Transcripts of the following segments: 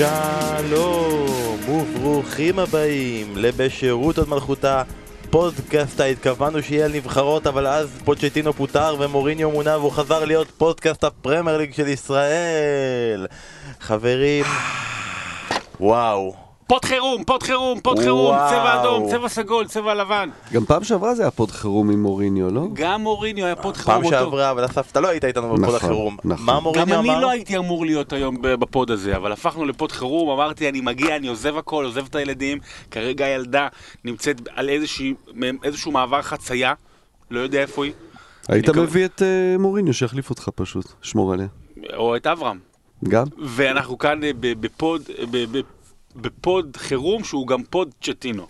שלום וברוכים הבאים לבשירות הוד מלכותה פודקאסט התכוונו שיהיה על נבחרות אבל אז פוצ'טינו פוטר ומוריניו מונה והוא חזר להיות פודקאסט הפרמייר ליג של ישראל. חברים וואו פוד חירום, פוד חירום, פוד חירום. צבע אדום, צבע סגול, צבע לבן. גם פעם שעברה זה היה פוד חירום עם מוריניו, לא? גם מוריניו היה פוד פעם חירום אותו. שעברה אבל אסף אתה לא היית איתנו בפוד נכון, החירום נכון. מה גם מוריניו אני אומר? לא הייתי אמור להיות היום בפוד הזה, אבל הפכנו לפוד חירום, אמרתי אני מגיע, אני עוזב הכל, עוזב את הילדים, כרגע הילדה נמצאת על איזשהו מעבר חצייה, לא יודע איפה היא, היית אני מביא את אה, מוריניו שיחליף אותך פשוט, שמור עליה. או את אברהם. גם? ואנחנו כאן אה, בפוד, ב- בפוד חירום שהוא גם פוד צ'טינו.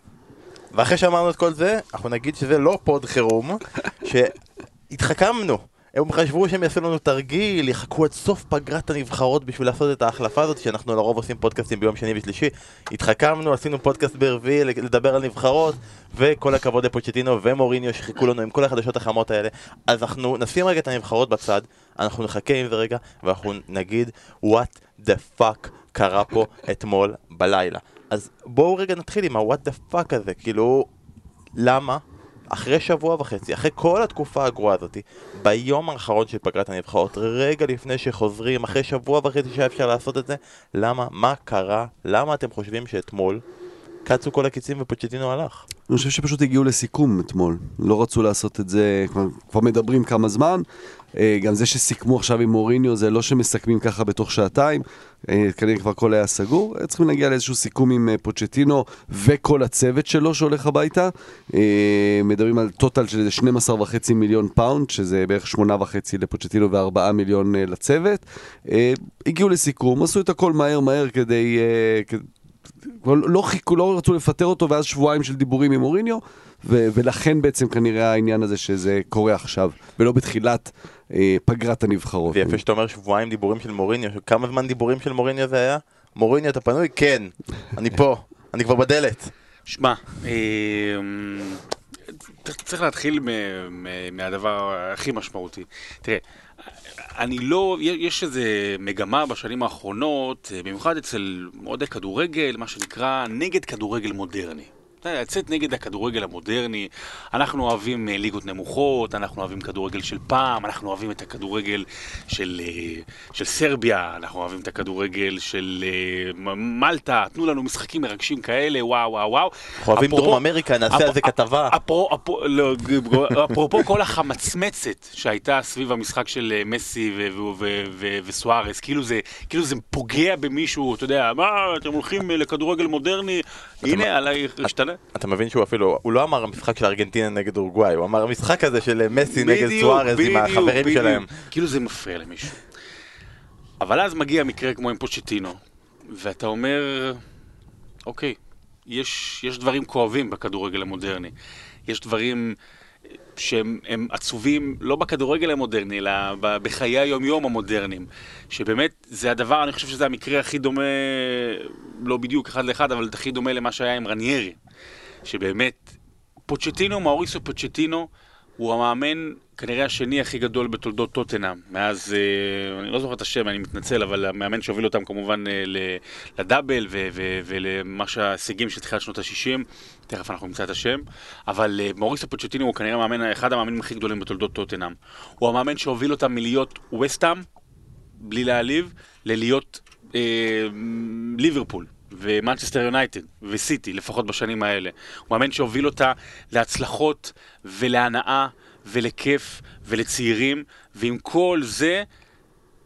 ואחרי שאמרנו את כל זה, אנחנו נגיד שזה לא פוד חירום, שהתחכמנו. הם חשבו שהם יעשו לנו תרגיל, יחכו עד סוף פגרת הנבחרות בשביל לעשות את ההחלפה הזאת, שאנחנו לרוב עושים פודקאסטים ביום שני ושלישי. התחכמנו, עשינו פודקאסט ברביעי לדבר על נבחרות, וכל הכבוד לפוצ'טינו ומוריניו שחיכו לנו עם כל החדשות החמות האלה. אז אנחנו נשים רגע את הנבחרות בצד, אנחנו נחכה עם זה רגע, ואנחנו נגיד what the fuck קרה פה אתמול בלילה. אז בואו רגע נתחיל עם ה-what the fuck הזה, כאילו, למה? אחרי שבוע וחצי, אחרי כל התקופה הגרועה הזאת, ביום האחרון של פגרת הנבחרות, רגע לפני שחוזרים, אחרי שבוע וחצי שהיה אפשר לעשות את זה, למה? מה קרה? למה אתם חושבים שאתמול קצו כל הקיצים ופוצ'טינו הלך? אני חושב שפשוט הגיעו לסיכום אתמול. לא רצו לעשות את זה, כבר, כבר מדברים כמה זמן. אה, גם זה שסיכמו עכשיו עם מוריניו, זה לא שמסכמים ככה בתוך שעתיים. אה, כנראה כבר הכל היה סגור. אה, צריכים להגיע לאיזשהו סיכום עם פוצ'טינו וכל הצוות שלו שהולך הביתה. מדברים על total של איזה 12.5 מיליון פאונד, שזה בערך 8.5 לפוצ'טינו ו-4 מיליון לצוות. הגיעו לסיכום, עשו את הכל מהר מהר כדי... כבר לא חיכו, לא רצו לפטר אותו, ואז שבועיים של דיבורים עם מוריניו, ו- ולכן בעצם כנראה העניין הזה שזה קורה עכשיו, ולא בתחילת אה, פגרת הנבחרות. ויפה שאתה אומר שבועיים דיבורים של מוריניו, כמה זמן דיבורים של מוריניו זה היה? מוריניו אתה פנוי? כן, אני פה, אני כבר בדלת. שמע, אה, צריך- להתחיל מהדבר הכי משמעותי. תראה, אני לא, יש איזו מגמה בשנים האחרונות, אה, במיוחד אצל אוהדי כדורגל, מה שנקרא נגד כדורגל מודרני. יודע, לצאת נגד הכדורגל המודרני, אנחנו אוהבים אה, ליגות נמוכות, אנחנו אוהבים כדורגל של פעם, אנחנו אוהבים את הכדורגל של, אה, של סרביה, אנחנו אוהבים את הכדורגל של אה, מלטה, תנו לנו משחקים מרגשים כאלה, וואו וואו וואו. אנחנו אוהבים דרום אמריקה, נעשה על זה כתבה. לא, אפרופו כל החמצמצת שהייתה סביב המשחק של אה, מסי וסוארס, כאילו זה, כאילו זה פוגע במישהו, אתה יודע, מה, אתם הולכים אה, לכדורגל מודרני, הנה, עליי השתנה. אתה מבין שהוא אפילו, הוא לא אמר המשחק של ארגנטינה נגד אורוגוואי, הוא אמר המשחק הזה של מסי נגד סוארז עם החברים בדיוק. שלהם. כאילו זה מפריע למישהו. אבל אז מגיע מקרה כמו עם פוצ'טינו, ואתה אומר, אוקיי, יש, יש דברים כואבים בכדורגל המודרני. יש דברים שהם הם עצובים לא בכדורגל המודרני, אלא בחיי היומיום המודרניים. שבאמת, זה הדבר, אני חושב שזה המקרה הכי דומה, לא בדיוק אחד לאחד, אבל הכי דומה למה שהיה עם רניירי. שבאמת, פוצ'טינו, מאוריסו פוצ'טינו, הוא המאמן כנראה השני הכי גדול בתולדות טוטנאם. מאז, אה, אני לא זוכר את השם, אני מתנצל, אבל המאמן שהוביל אותם כמובן אה, לדאבל ולמה שההישגים של תחילת שנות ה-60, תכף אנחנו נמצא את השם, אבל אה, מאוריסו פוצ'טינו הוא כנראה המאמן, אחד המאמנים הכי גדולים בתולדות טוטנאם. הוא המאמן שהוביל אותם מלהיות וסטאם, בלי להעליב, ללהיות אה, ליברפול. ומנצ'סטר יונייטד וסיטי, לפחות בשנים האלה. הוא מאמן שהוביל אותה להצלחות ולהנאה ולכיף ולצעירים, ועם כל זה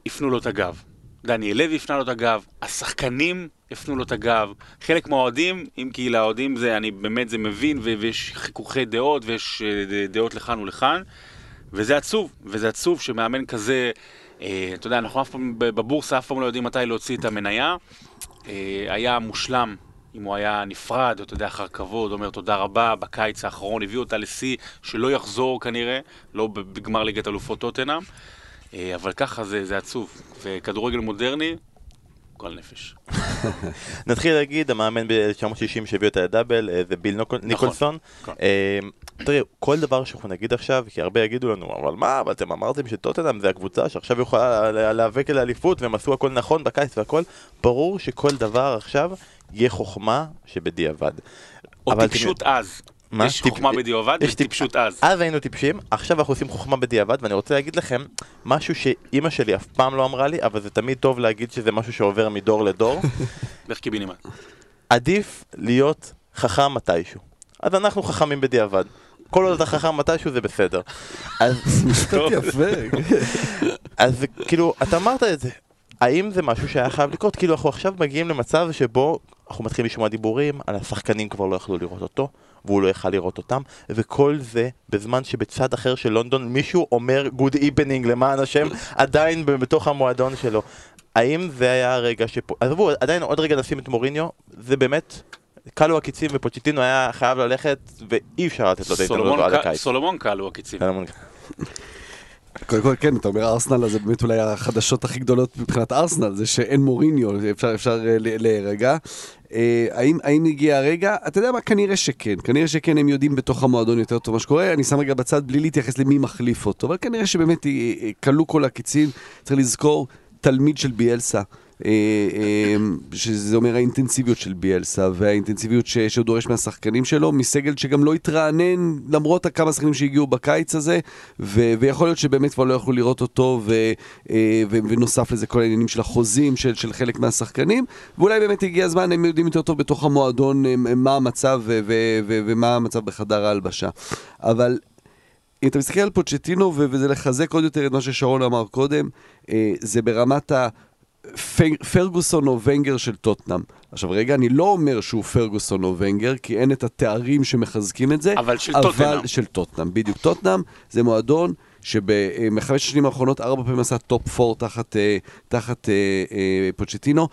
הפנו לו את הגב. דניאל לוי הפנה לו את הגב, השחקנים הפנו לו את הגב, חלק מהאוהדים, אם כי לאוהדים זה, אני באמת זה מבין, ו- ויש חיכוכי דעות ויש אה, דעות לכאן ולכאן, וזה עצוב, וזה עצוב שמאמן כזה, אה, אתה יודע, אנחנו אף פעם, בבורסה אף פעם לא יודעים מתי להוציא את המניה, היה מושלם אם הוא היה נפרד, אתה יודע, אחר כבוד, אומר תודה רבה, בקיץ האחרון הביאו אותה לשיא שלא יחזור כנראה, לא בגמר ליגת אלופות טוטנאם, אה, אבל ככה זה, זה עצוב. וכדורגל מודרני, גועל נפש. נתחיל להגיד, המאמן ב-1960 שהביא אותה לדאבל, אה, זה ביל נוקול- ניקולסון. נכון. אה, תראי, כל דבר שאנחנו נגיד עכשיו, כי הרבה יגידו לנו, אבל מה, אבל אתם אמרתם שטוטנאם זה הקבוצה שעכשיו יכולה לה- להיאבק על האליפות והם עשו הכל נכון בקיץ והכל, ברור שכל דבר עכשיו יהיה חוכמה שבדיעבד. או טיפשות אז. מה? יש טיפ- חוכמה בדיעבד טיפ- וטיפשות אז. אז היינו טיפשים, עכשיו אנחנו עושים חוכמה בדיעבד, ואני רוצה להגיד לכם משהו שאימא שלי אף פעם לא אמרה לי, אבל זה תמיד טוב להגיד שזה משהו שעובר מדור לדור. לך קיבינימט. עדיף להיות חכם מתישהו. אז אנחנו חכמים בדיעבד. כל עוד אתה חכם מתישהו זה בסדר. אז, משפט יפה. אז כאילו, אתה אמרת את זה. האם זה משהו שהיה חייב לקרות? כאילו, אנחנו עכשיו מגיעים למצב שבו אנחנו מתחילים לשמוע דיבורים, על השחקנים כבר לא יכלו לראות אותו, והוא לא יכל לראות אותם, וכל זה בזמן שבצד אחר של לונדון מישהו אומר good evening למען השם, עדיין בתוך המועדון שלו. האם זה היה הרגע שפה... עזבו, עדיין עוד רגע נשים את מוריניו, זה באמת... כלו הקיצים ופוצ'טינו היה חייב ללכת, ואי אפשר לתת לו את סולומון עד הקיץ. סולומון קלו הקיצים. קודם כל, כן, אתה אומר ארסנל, אז זה באמת אולי החדשות הכי גדולות מבחינת ארסנל, זה שאין מוריניו, אפשר, אפשר אה, להירגע. אה, האם, האם הגיע הרגע? אתה יודע מה? כנראה שכן. כנראה שכן, הם יודעים בתוך המועדון יותר טוב מה שקורה. אני שם רגע בצד בלי להתייחס למי מחליף אותו, אבל כנראה שבאמת אה, אה, כלו כל הקיצים. צריך לזכור, תלמיד של ביאלסה. אה, אה, שזה אומר האינטנסיביות של ביאלסה והאינטנסיביות ש- שהוא דורש מהשחקנים שלו, מסגל שגם לא התרענן למרות הכמה שחקנים שהגיעו בקיץ הזה, ו- ויכול להיות שבאמת כבר לא יכלו לראות אותו, ו- אה, ו- ונוסף לזה כל העניינים של החוזים של, של חלק מהשחקנים, ואולי באמת הגיע הזמן, הם יודעים יותר טוב בתוך המועדון מה המצב ו- ו- ו- ומה המצב בחדר ההלבשה. אבל אם אתה מסתכל על פוצ'טינו, וזה לחזק עוד יותר את מה ששרון אמר קודם, זה ברמת ה... פרגוסון או ונגר של טוטנאם. עכשיו רגע, אני לא אומר שהוא פרגוסון או ונגר, כי אין את התארים שמחזקים את זה. אבל של אבל טוטנהאם. של טוטנאם, בדיוק. טוטנאם זה מועדון שבחמש השנים האחרונות ארבע פעמים עשה top four תחת, אה, תחת אה, אה, פוצ'טינו.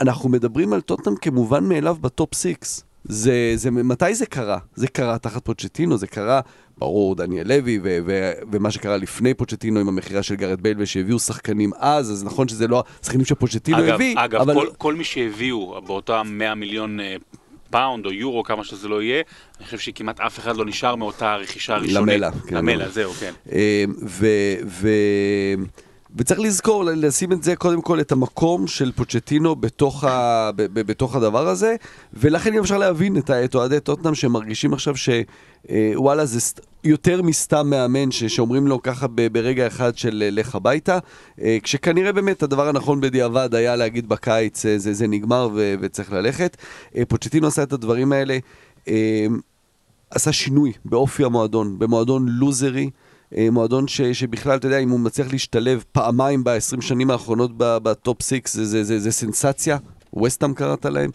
אנחנו מדברים על טוטנאם כמובן מאליו ב top six. זה, זה, מתי זה קרה? זה קרה תחת פוצ'טינו, זה קרה, ברור, דניאל לוי, ו, ו, ומה שקרה לפני פוצ'טינו עם המכירה של גארד בייל ושהביאו שחקנים אז, אז נכון שזה לא השחקנים שפוצ'טינו אגב, הביא, אגב אבל... כל, כל מי שהביאו באותם 100 מיליון אה, פאונד או יורו, כמה שזה לא יהיה, אני חושב שכמעט אף אחד לא נשאר מאותה רכישה ראשונית. למלה, כן, למלה, למלה. זהו, כן. אה, ו, ו, וצריך לזכור, לשים את זה קודם כל, את המקום של פוצ'טינו בתוך, ה, ב, ב, בתוך הדבר הזה, ולכן גם אפשר להבין את, את אוהדי טוטנאם שמרגישים עכשיו שוואלה זה סט- יותר מסתם מאמן ש, שאומרים לו ככה ברגע אחד של אה, לך הביתה, אה, כשכנראה באמת הדבר הנכון בדיעבד היה להגיד בקיץ אה, זה, זה נגמר ו, וצריך ללכת. אה, פוצ'טינו עשה את הדברים האלה. אה, עשה שינוי באופי המועדון, במועדון לוזרי, אה, מועדון ש, שבכלל, אתה יודע, אם הוא מצליח להשתלב פעמיים ב-20 שנים האחרונות בטופ 6, זה, זה, זה, זה סנסציה. וסטאם קראת להם,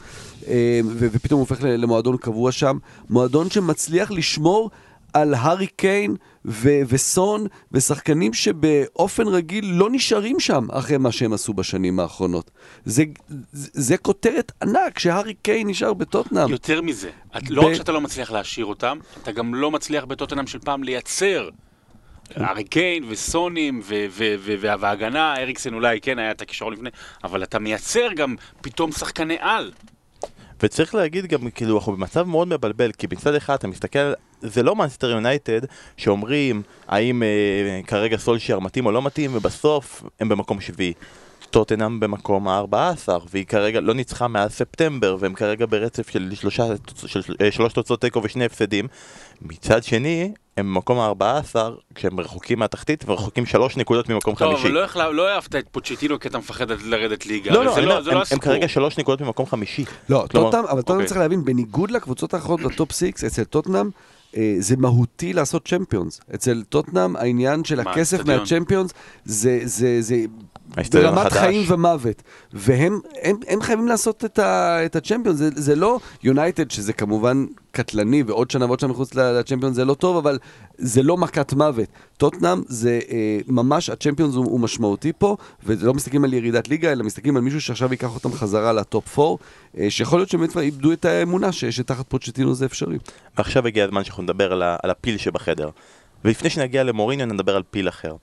אה, ופתאום הופך למועדון קבוע שם. מועדון שמצליח לשמור על הארי קיין ו- וסון ושחקנים שבאופן רגיל לא נשארים שם אחרי מה שהם עשו בשנים האחרונות. זה, זה, זה כותרת ענק שהארי קיין נשאר בטוטנאם. יותר מזה, את, ב- לא רק שאתה לא מצליח להשאיר אותם, אתה גם לא מצליח בטוטנאם של פעם לייצר. ארי קיין וסונים וההגנה, אריקסן אולי כן היה את הכישרון לפני, אבל אתה מייצר גם פתאום שחקני על. וצריך להגיד גם, כאילו, אנחנו במצב מאוד מבלבל, כי מצד אחד אתה מסתכל, זה לא מאנסטר יונייטד שאומרים האם אה, כרגע סולשייר מתאים או לא מתאים, ובסוף הם במקום שביעי. טוטנאם במקום ה-14, והיא כרגע לא ניצחה מאז ספטמבר, והם כרגע ברצף של, שלושה, של אה, שלוש תוצאות תיקו ושני הפסדים. מצד שני, הם במקום ה-14, כשהם רחוקים מהתחתית, ורחוקים שלוש נקודות ממקום טוב, חמישי. אבל לא לא אהבת את פוצ'טינו כי אתה מפחד לרדת ליגה. לא, אבל לא, זה לא, אומר, זה לא הם, הם הסיפור. כרגע שלוש נקודות ממקום חמישי. לא, כלומר- טוטנאם, אבל טוטנאם אוקיי. צריך להבין, בניגוד לקבוצות האחרות בטופ 6, אצל טוטנאם זה מהותי לעשות צ'מפיונס. אצל טוטנאם העניין של מה, הכסף? מהצ'מפיונס זה, זה, זה ברמת החדש. חיים ומוות. והם הם, הם חייבים לעשות את, ה, את הצ'מפיונס, זה, זה לא יונייטד, שזה כמובן קטלני, ועוד שנה ועוד שנה מחוץ לצ'מפיונס זה לא טוב, אבל זה לא מכת מוות. טוטנאם זה אה, ממש, הצ'מפיונס הוא, הוא משמעותי פה, ולא מסתכלים על ירידת ליגה, אלא מסתכלים על מישהו שעכשיו ייקח אותם חזרה לטופ 4, אה, שיכול להיות שהם איבדו את האמונה ש, שתחת פוצ'טינו זה אפשרי. ועכשיו הגיע הזמן שאנחנו נדבר על, ה- על הפיל שבחדר. ולפני שנגיע למוריניו נדבר על פיל אחר.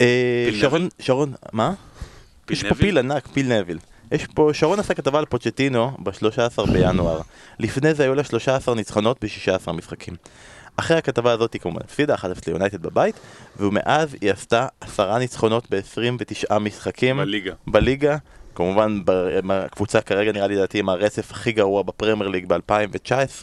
אה, פיל שרון, שרון, מה? פיל יש פה נביל? פיל ענק, פיל נביל. יש פה, שרון עשה כתבה על פוצ'טינו ב-13 בינואר. לפני זה היו לה 13 ניצחונות ב-16 משחקים. אחרי הכתבה הזאת היא כמובן הפסידה 1-0 ליונייטד בבית, ומאז היא עשתה עשרה ניצחונות ב-29 משחקים. בליגה. בליגה. כמובן הקבוצה כרגע נראה לי לדעתי עם הרצף הכי גרוע בפרמייר ליג ב-2019.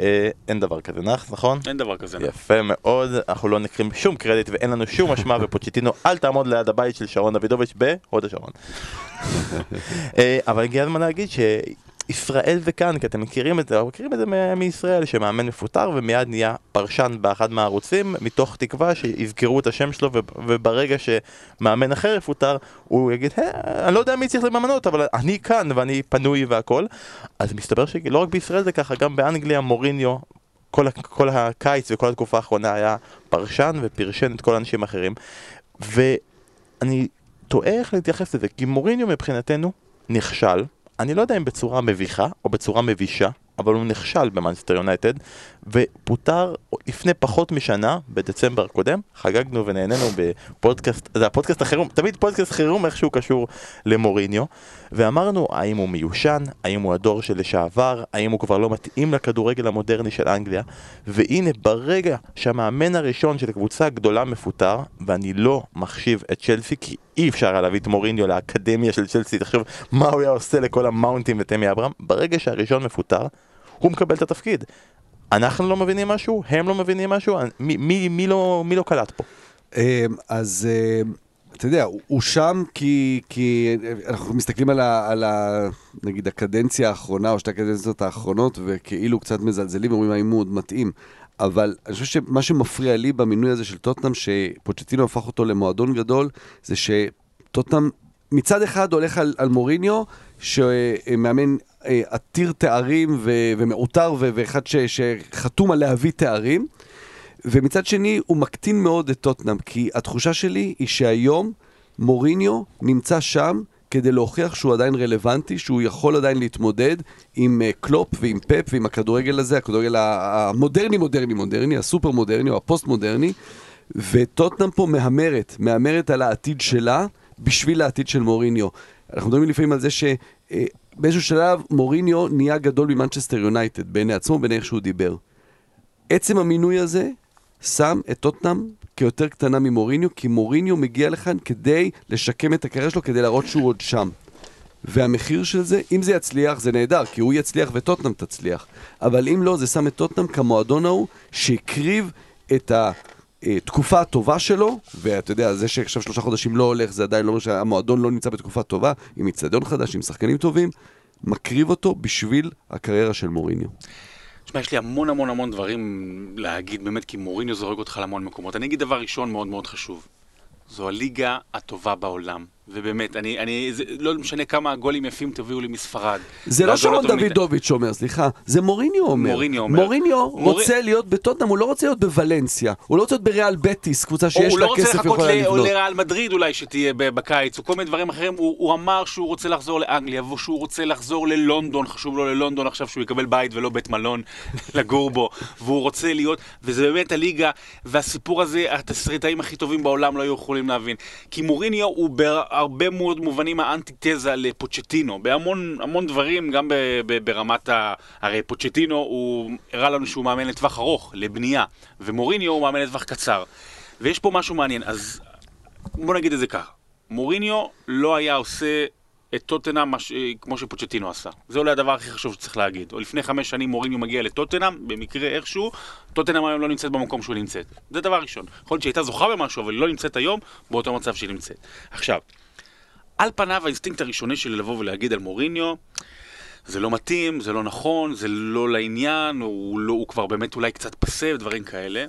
אה, אין דבר כזה נח, נכון? אין דבר כזה. נכון. יפה מאוד, אנחנו לא נקרים שום קרדיט ואין לנו שום אשמה ופוצ'טינו אל תעמוד ליד הבית של שרון דוידוביץ' בהוד השרון. אה, אבל הגיע הזמן להגיד שישראל זה כאן, כי אתם מכירים את זה, אנחנו מכירים את זה מישראל, שמאמן מפוטר ומיד נהיה פרשן באחד מהערוצים, מתוך תקווה שיזכרו את השם שלו וב- וברגע שמאמן אחר יפוטר, הוא יגיד, "אה, אני לא יודע מי צריך לממנות, אבל אני כאן ואני פנוי והכל. אז מסתבר שלא רק בישראל זה ככה, גם באנגליה מוריניו כל, כל הקיץ וכל התקופה האחרונה היה פרשן ופרשן את כל האנשים האחרים ואני תוהה איך להתייחס לזה כי מוריניו מבחינתנו נכשל אני לא יודע אם בצורה מביכה או בצורה מבישה אבל הוא נכשל במאנסטר יונייטד ופוטר לפני פחות משנה, בדצמבר הקודם, חגגנו ונהנינו בפודקאסט, זה הפודקאסט החירום, תמיד פודקאסט חירום איכשהו קשור למוריניו ואמרנו האם הוא מיושן, האם הוא הדור של לשעבר, האם הוא כבר לא מתאים לכדורגל המודרני של אנגליה והנה ברגע שהמאמן הראשון של הקבוצה הגדולה מפוטר ואני לא מחשיב את צ'לסי כי אי אפשר היה להביא את מוריניו לאקדמיה של צ'לסי, תחשוב מה הוא היה עושה לכל המאונטים ותמי אברהם ברגע שהראשון מפוטר הוא מקבל את התפקיד אנחנו לא מבינים משהו, הם לא מבינים משהו, מי, מי, מי, לא, מי לא קלט פה? אמ, אז אמ, אתה יודע, הוא- שם כי, כי אנחנו מסתכלים על, ה, על ה, נגיד הקדנציה האחרונה או שתי הקדנציות האחרונות וכאילו קצת מזלזלים ואומרים האם הוא עוד מתאים. אבל אני חושב שמה שמפריע לי במינוי הזה של טוטנאם, שפוצ'טינו הפך אותו למועדון גדול, זה שטוטנאם מצד אחד הולך על, על מוריניו, שמאמן עתיר תארים ו, ומעוטר ו, ואחד ש, שחתום על להביא תארים. ומצד שני, הוא מקטין מאוד את טוטנאם, כי התחושה שלי היא שהיום מוריניו נמצא שם כדי להוכיח שהוא עדיין רלוונטי, שהוא יכול עדיין להתמודד עם אה, קלופ ועם פפ ועם הכדורגל הזה, הכדורגל המודרני, מודרני, מודרני, הסופר מודרני או הפוסט מודרני, וטוטנאם פה מהמרת, מהמרת על העתיד שלה בשביל העתיד של מוריניו. אנחנו מדברים לפעמים על זה שבאיזשהו שלב מוריניו נהיה גדול ממנצ'סטר יונייטד, בעיני עצמו, בעיני איך שהוא דיבר. עצם המינוי הזה שם את טוטנאם כיותר קטנה ממוריניו, כי מוריניו מגיע לכאן כדי לשקם את הקריירה שלו, כדי להראות שהוא עוד שם. והמחיר של זה, אם זה יצליח, זה נהדר, כי הוא יצליח וטוטנאם תצליח. אבל אם לא, זה שם את טוטנאם כמועדון ההוא שהקריב את התקופה הטובה שלו, ואתה יודע, זה שעכשיו שלושה חודשים לא הולך, זה עדיין לא אומר שהמועדון לא נמצא בתקופה טובה, עם איצטדיון חדש, עם שחקנים טובים, מקריב אותו בשביל הקריירה של מוריניו. תשמע, יש לי המון המון המון דברים להגיד, באמת, כי מוריניו זורק אותך להמון מקומות. אני אגיד דבר ראשון מאוד מאוד חשוב. זו הליגה הטובה בעולם. ובאמת, אני, אני, זה, לא משנה כמה גולים יפים תביאו לי מספרד. זה לא שרון דוידוביץ' אומר, סליחה, זה מוריניו אומר. מוריניו אומר. מוריניו מור- רוצה להיות בטוטנאם, הוא לא רוצה להיות בוולנסיה, הוא לא רוצה להיות בריאל בטיס, קבוצה שיש הוא לה לא רוצה כסף לחכות ויכולה ל- או לבנות. לריאל מדריד אולי שתהיה בקיץ, או כל מיני דברים אחרים. הוא, הוא אמר שהוא רוצה לחזור לאנגליה, ושהוא רוצה לחזור ללונדון, חשוב לו ללונדון עכשיו שהוא יקבל בית ולא בית מלון לגור בו, והוא רוצה להיות, וזה באמת הליגה, והסיפור הזה, התסריטאים הכי טובים בעולם לא היו יכולים להבין. כי מוריניו הוא בהרבה מאוד מובנים האנטיתזה לפוצ'טינו, בהמון המון דברים, גם ב, ב, ברמת ה... הרי פוצ'טינו הוא הראה לנו שהוא מאמן לטווח ארוך, לבנייה, ומוריניו הוא מאמן לטווח קצר. ויש פה משהו מעניין, אז בוא נגיד את זה ככה. מוריניו לא היה עושה את טוטנאם מש... כמו שפוצ'טינו עשה. זה אולי הדבר הכי חשוב שצריך להגיד. אם לפני חמש שנים מוריניו מגיע לטוטנאם, במקרה איכשהו, טוטנאם היום לא נמצאת במקום שהוא נמצאת. זה דבר ראשון. יכול להיות שהיא הייתה זוכה במשהו, אבל היא לא נמצאת היום באותו מצב שהיא נמצאת. עכשיו, על פניו האינסטינקט הראשוני שלי לבוא ולהגיד על מוריניו, זה לא מתאים, זה לא נכון, זה לא לעניין, הוא, לא, הוא כבר באמת אולי קצת פסה ודברים כאלה.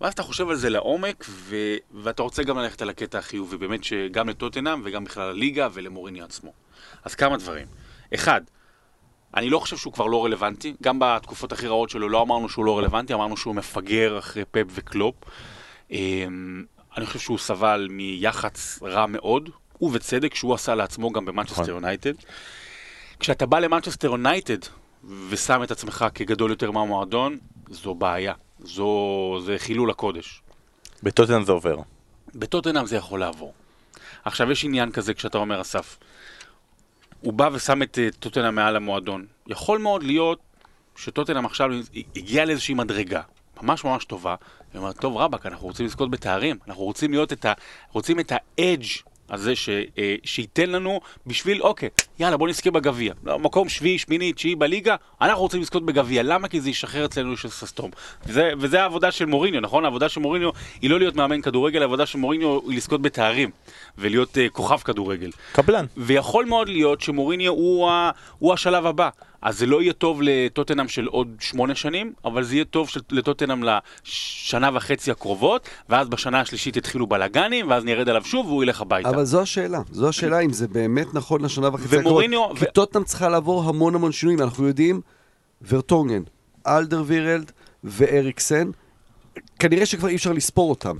ואז אתה חושב על זה לעומק, ו... ואתה רוצה גם ללכת על הקטע החיובי, באמת שגם לטוטנאם וגם בכלל לליגה ולמוריניו עצמו. אז כמה דברים. אחד, אני לא חושב שהוא כבר לא רלוונטי, גם בתקופות הכי רעות שלו לא אמרנו שהוא לא רלוונטי, אמרנו שהוא מפגר אחרי פפ וקלופ. אמ, אני חושב שהוא סבל מיח"צ רע מאוד, ובצדק, שהוא עשה לעצמו גם במנצ'סטר נכון. יונייטד. כשאתה בא למנצ'סטר יונייטד ושם את עצמך כגדול יותר מהמועדון, זו בעיה. זו, זה חילול הקודש. בטוטנאם זה עובר. בטוטנאם זה יכול לעבור. עכשיו, יש עניין כזה כשאתה אומר אסף. הוא בא ושם את אה, טוטנאם מעל המועדון. יכול מאוד להיות שטוטנאם עכשיו הגיע לאיזושהי מדרגה, ממש ממש טובה, היא אומרת, טוב רבאק, אנחנו רוצים לזכות בתארים, אנחנו רוצים להיות את ה... רוצים את האדג' הזה ש, אה, שייתן לנו בשביל, אוקיי, יאללה בוא נזכה בגביע. לא, מקום שביעי, שמיני, תשיעי בליגה, אנחנו רוצים לזכות בגביע. למה? כי זה ישחרר אצלנו של ססטום. וזה, וזה העבודה של מוריניו, נכון? העבודה של מוריניו היא לא להיות מאמן כדורגל, העבודה של מוריניו היא לזכות בתארים ולהיות אה, כוכב כדורגל. קבלן. ויכול מאוד להיות שמוריניו הוא, ה, הוא השלב הבא. אז זה לא יהיה טוב לטוטנאם של עוד שמונה שנים, אבל זה יהיה טוב של, לטוטנאם לשנה וחצי הקרובות, ואז בשנה השלישית יתחילו בלאגנים, ואז נרד עליו שוב והוא ילך הביתה. אבל זו השאלה, זו השאלה אם זה באמת נכון לשנה וחצי ומוריניו... הקרובות. כי טוטנאם צריכה לעבור המון המון שינויים, אנחנו יודעים, ורטונגן, אלדר וירלד ואריקסן, כנראה שכבר אי אפשר לספור אותם.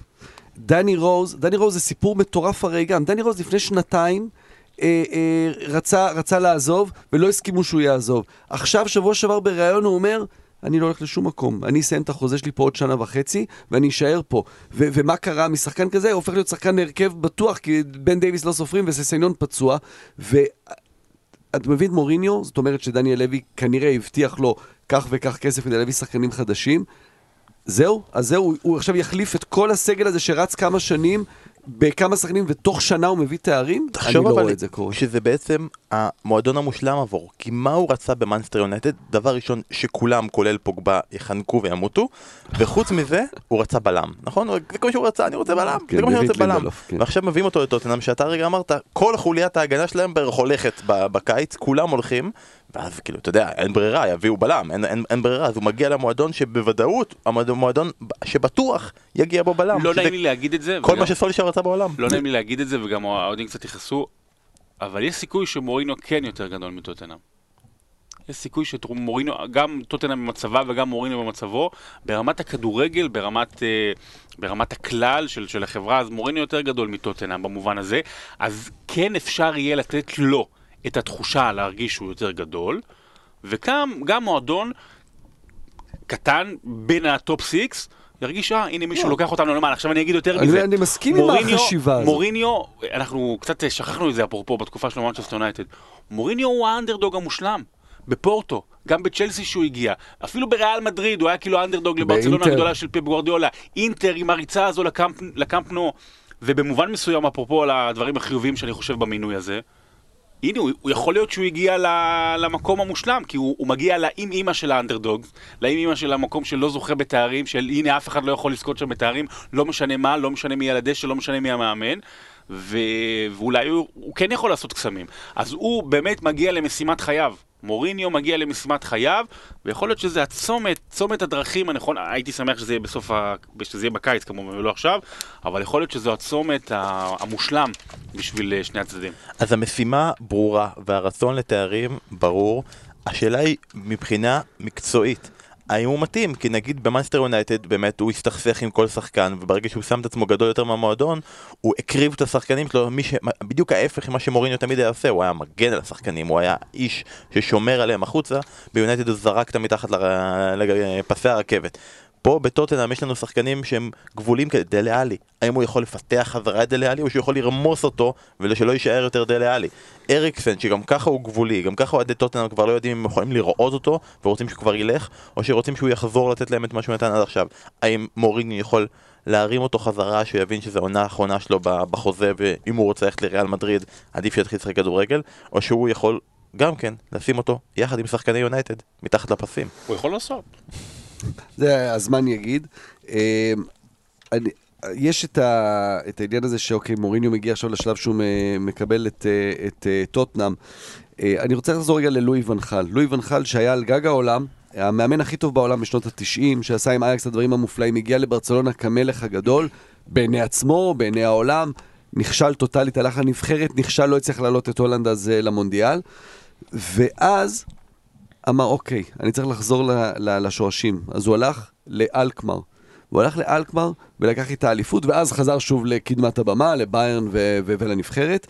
דני רוז, דני רוז זה סיפור מטורף הרי גם, דני רוז לפני שנתיים אה, אה, רצה, רצה לעזוב ולא הסכימו שהוא יעזוב. עכשיו, שבוע שעבר בריאיון הוא אומר, אני לא הולך לשום מקום, אני אסיים את החוזה שלי פה עוד שנה וחצי ואני אשאר פה. ו- ומה קרה משחקן כזה? הוא הופך להיות שחקן הרכב בטוח כי בן דייוויס לא סופרים וססניון פצוע. ואתה מבין מוריניו? זאת אומרת שדניאל לוי כנראה הבטיח לו כך וכך כסף כדי להביא שחקנים חדשים. זהו, אז זהו, הוא עכשיו יחליף את כל הסגל הזה שרץ כמה שנים בכמה שחקנים ותוך שנה הוא מביא תארים? אני לא רואה את זה קורה. שזה בעצם המועדון המושלם עבור. כי מה הוא רצה במאנסטר יונייטד? דבר ראשון, שכולם, כולל פוגבה, יחנקו וימותו, וחוץ מזה, הוא רצה בלם, נכון? זה כמו שהוא רצה, אני רוצה בלם, כן, זה כמו שאני רוצה בלם. כן. ועכשיו מביאים אותו לטוטנאם, שאתה רגע אמרת, כל חוליית ההגנה שלהם בערך הולכת בקיץ, כולם הולכים, ואז כאילו, אתה יודע, אין ברירה, יביאו בלם, אין, אין, אין ברירה, אז הוא מגיע למועדון שבוודאות, המועדון מועדון שבטוח יגיע בו בלם. לא נעים לי להגיד את זה, כל וגם- מה שסולישר רצה בעולם. לא נעים לי להגיד את זה, וגם האוהדים קצת יכעסו, אבל יש סיכוי שמורינו כן יותר גדול מטוטנאם. יש סיכוי שמורינו, גם טוטנאם במצבה וגם מורינו במצבו, ברמת הכדורגל, ברמת, אה, ברמת הכלל של, של החברה, אז מורינו יותר גדול מטוטנאם במובן הזה, אז כן אפשר יהיה לתת לו את התחושה להרגיש שהוא יותר גדול, וגם גם מועדון קטן בין ה top six, ירגיש, אה, הנה מישהו לוקח אותנו למעלה. עכשיו אני אגיד יותר מזה. אני מסכים עם מוריניו- החשיבה הזאת. מוריניו, אנחנו קצת שכחנו את זה אפרופו בתקופה של מנצ'סטר יונייטד. מוריניו הוא האנדרדוג המושלם. בפורטו, גם בצ'לסי שהוא הגיע, אפילו בריאל מדריד, הוא היה כאילו האנדרדוג לברצלונה. הגדולה של פפ גוורדיולה, אינטר עם הריצה הזו לקמפ, לקמפ ובמובן מסוים, אפרופו על הדברים החיוביים שאני חושב במינוי הזה, הנה, הוא, הוא יכול להיות שהוא הגיע ל, למקום המושלם, כי הוא, הוא מגיע לאם אימא של האנדרדוג, לאם אימא של המקום שלא זוכה בתארים, של הנה אף אחד לא יכול לזכות שם בתארים, לא משנה מה, לא משנה מי על הדשא, לא משנה מי המאמן, ו... ואולי הוא, הוא כן יכול לעשות קסמים. אז הוא באמת מגיע למשימת חייו. מוריניו מגיע למשימת חייו, ויכול להיות שזה הצומת, צומת הדרכים הנכון, הייתי שמח שזה יהיה בסוף, ה... שזה יהיה בקיץ כמובן ולא עכשיו, אבל יכול להיות שזו הצומת המושלם בשביל אה, שני הצדדים. אז המשימה ברורה והרצון לתארים ברור. השאלה היא מבחינה מקצועית. האם הוא מתאים? כי נגיד במאנסטר יונייטד באמת הוא הסתכסך עם כל שחקן וברגע שהוא שם את עצמו גדול יותר מהמועדון הוא הקריב את השחקנים שלו, ש... בדיוק ההפך ממה שמוריניו תמיד היה עושה, הוא היה מגן על השחקנים, הוא היה איש ששומר עליהם החוצה, ביונייטד הוא זרק אותם מתחת לר... לפסי הרכבת. פה בטוטנאם יש לנו שחקנים שהם גבולים כאלה, דלה עלי. האם הוא יכול לפתח חזרה את דלה עלי או שהוא יכול לרמוס אותו ושלא יישאר יותר דלה עלי? אריקסן, שגם ככה הוא גבולי, גם ככה אוהדי טוטנאם כבר לא יודעים אם הם יכולים לראות אותו ורוצים שהוא כבר ילך, או שרוצים שהוא יחזור לתת להם את מה שהוא נתן עד עכשיו. האם מוריני יכול להרים אותו חזרה, שהוא יבין שזו העונה האחרונה שלו בחוזה, ואם הוא רוצה ללכת לריאל מדריד, עדיף שיתחיל לשחק כדורגל, או שהוא יכול גם כן לשים אותו יחד עם שחקני יונייטד, מתחת לפסים. הוא יכול לעשות. זה הזמן יגיד. אה, אני, יש את, ה, את העניין הזה שאוקיי, מוריניו מגיע עכשיו לשלב שהוא מקבל את, אה, את אה, טוטנאם. אה, אני רוצה לחזור רגע ללואי ונחל. לואי ונחל שהיה על גג העולם, המאמן הכי טוב בעולם בשנות ה-90, שעשה עם אייקס את הדברים המופלאים, הגיע לברצלונה כמלך הגדול, בעיני עצמו, בעיני העולם, נכשל טוטאלית, הלך לנבחרת, נכשל, לא הצליח להעלות את הולנד אז למונדיאל. ואז אמר, אוקיי, אני צריך לחזור ל- ל- לשורשים. אז הוא הלך לאלקמר. הוא הלך לאלקמר ולקח איתה אליפות, ואז חזר שוב לקדמת הבמה, לביירן ו- ו- ולנבחרת.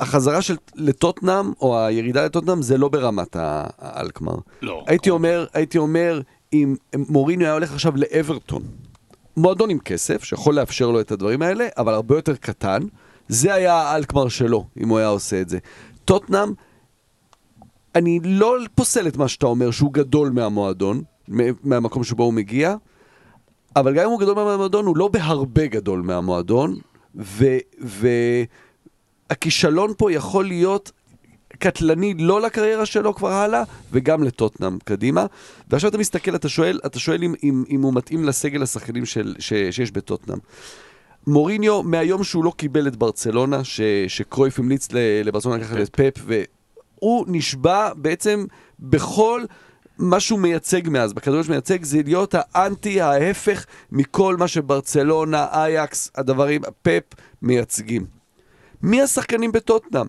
החזרה של לטוטנאם, או הירידה לטוטנאם, זה לא ברמת האלקמר. לא. הייתי אומר, הייתי אומר, אם מוריניו היה הולך עכשיו לאברטון, מועדון עם כסף, שיכול לאפשר לו את הדברים האלה, אבל הרבה יותר קטן, זה היה האלקמר שלו, אם הוא היה עושה את זה. טוטנאם, אני לא פוסל את מה שאתה אומר, שהוא גדול מהמועדון, מהמקום שבו הוא מגיע, אבל גם אם הוא גדול מהמועדון, הוא לא בהרבה גדול מהמועדון, והכישלון פה יכול להיות קטלני לא לקריירה שלו כבר הלאה, וגם לטוטנאם קדימה. ועכשיו אתה מסתכל, אתה שואל, אתה שואל אם, אם, אם הוא מתאים לסגל השחקנים של, ש, שיש בטוטנאם. מוריניו, מהיום שהוא לא קיבל את ברצלונה, ש, שקרויף המליץ לברצלונה לקחת את פפ, והוא נשבע בעצם בכל מה שהוא מייצג מאז, בכדורגל שהוא מייצג, זה להיות האנטי, ההפך מכל מה שברצלונה, אייקס, הדברים, פפ מייצגים. מי השחקנים בטוטנאם?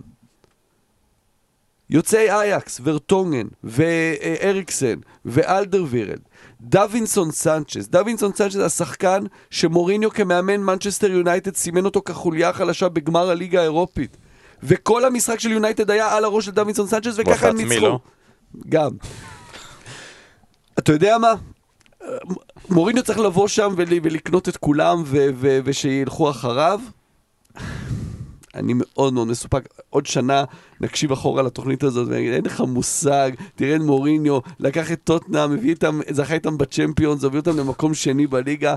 יוצאי אייקס, ורטונגן, ואריקסן, ואלדרווירלד, דווינסון סנצ'ס. דווינסון סנצ'ס השחקן שמוריניו כמאמן מנצ'סטר יונייטד סימן אותו כחוליה החלשה בגמר הליגה האירופית. וכל המשחק של יונייטד היה על הראש של דווינסון סנצ'ס, וככה הם ניצחו. לא? גם. אתה יודע מה? מוריניו צריך לבוא שם ול, ולקנות את כולם ו, ו, ושילכו אחריו. אני מאוד מאוד מסופק. עוד שנה נקשיב אחורה לתוכנית הזאת ונגיד, אין לך מושג, תראה את מוריניו, לקח את טוטנאם, הביא איתם, זכה איתם בצ'מפיונס, הביא אותם למקום שני בליגה.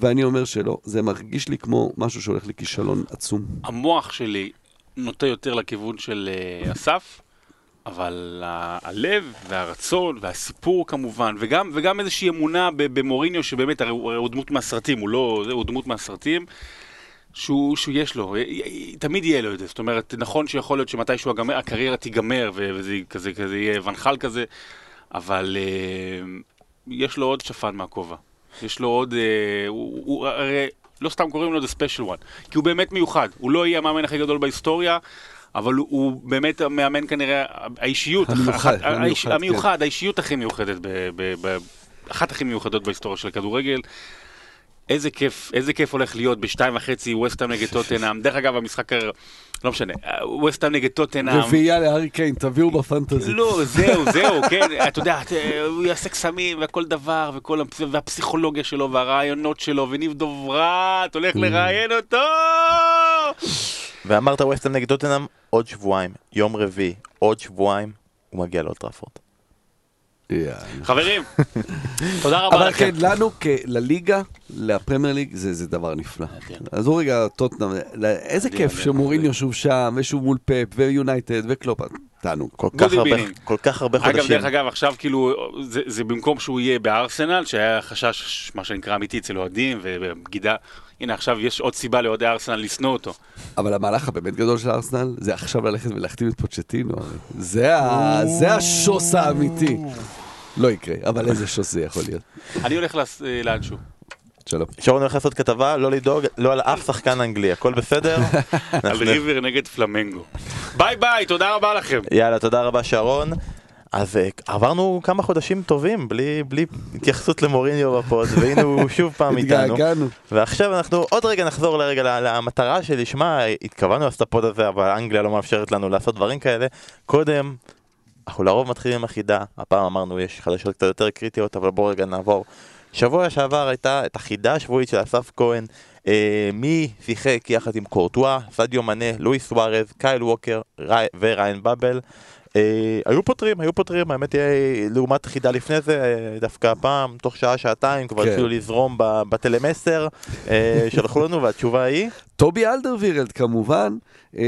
ואני אומר שלא, זה מרגיש לי כמו משהו שהולך לכישלון עצום. המוח שלי נוטה יותר לכיוון של אה, אסף, אבל ה- הלב והרצון והסיפור כמובן, וגם, וגם איזושהי אמונה במוריניו, שבאמת, הרי הוא, הרי הוא דמות מהסרטים, הוא לא, הוא דמות מהסרטים. שהוא, שהוא יש לו, י- י- תמיד יהיה לו את זה, זאת אומרת, נכון שיכול להיות שמתישהו הגמר, הקריירה תיגמר וזה כזה, כזה יהיה ונחל כזה, אבל אה, יש לו עוד שפן מהכובע. יש לו עוד, אה, הוא, הוא הרי לא סתם קוראים לו The Special One, כי הוא באמת מיוחד, הוא לא יהיה המאמן הכי גדול בהיסטוריה, אבל הוא, הוא באמת המאמן כנראה, האישיות, המיוחד, אחת- המיוחד, האיש- כן. המיוחד, האישיות הכי מיוחדת, ב, ב, ב, אחת הכי מיוחדות בהיסטוריה של הכדורגל. איזה כיף, איזה כיף הולך להיות בשתיים וחצי ווסטהאם נגד טוטנאם. דרך אגב, המשחק, הר- לא משנה, ווסטהאם נגד טוטנאם. רביעייה להארי קיין, תביאו בפנטזי. לא, זהו, זהו, כן, אתה יודע, אה, הוא יעשה קסמים וכל דבר, וכל, הפ- והפסיכולוגיה שלו, והרעיונות שלו, וניב דוברת הולך לראיין אותו! ואמרת ווסטהאם נגד טוטנאם עוד שבועיים, יום רביעי, עוד שבועיים, הוא מגיע לאולד טראפורד. חברים, תודה רבה אבל לכם. כן, לנו לליגה, לפרמייר ליג, זה, זה דבר נפלא. עזבו רגע טוטנאם, איזה כיף. שמוריניו שוב שם, ושהוא מול פפ, ויונייטד, וקלופ, תענוג. כל כך הרבה-. כל כך הרבה אגב, חודשים. דרך אגב, עכשיו כאילו, זה, זה במקום שהוא יהיה בארסנל, שהיה חשש, מה שנקרא אמיתי אצל אוהדים ובגידה, הנה עכשיו יש עוד סיבה לאוהדי ארסנל לשנוא אותו. אבל המהלך הבאמת גדול של ארסנל, זה עכשיו ללכת ולהחתים את פוצ'טינו. זה ה- זה השוס האמיתי. לא יקרה, אבל איזה שוס זה יכול להיות. אני הולך לאנשהו. שלום. שרון הולך לעשות כתבה, לא לדאוג, לא על אף שחקן אנגלי, הכל בסדר. על ריבר נגד פלמנגו. ביי ביי, תודה רבה לכם. יאללה, תודה רבה שרון. אז אה, עברנו כמה חודשים טובים בלי, בלי התייחסות למוריניו בפוד, והנה הוא שוב פעם איתנו. התגעגענו. ועכשיו אנחנו עוד רגע נחזור לרגע ל- למטרה שלשמה התכוונו לעשות את הפוד הזה, אבל אנגליה לא מאפשרת לנו לעשות דברים כאלה. קודם, אנחנו לרוב מתחילים עם החידה, הפעם אמרנו יש חדשות קצת יותר קריטיות, אבל בואו רגע נעבור. שבוע שעבר הייתה את החידה השבועית של אסף כהן, אה, מי שיחק יחד עם קורטואה, סדיו מנה, לואיס סוארז, קייל ווקר, וריאן באבל. אה, היו פותרים, היו פותרים, האמת היא, לעומת חידה לפני זה, אה, דווקא הפעם, תוך שעה, שעתיים, כבר כן. התחילו לזרום בטלמסר, אה, שלחו לנו, והתשובה היא, טובי אלדרווירלד כמובן,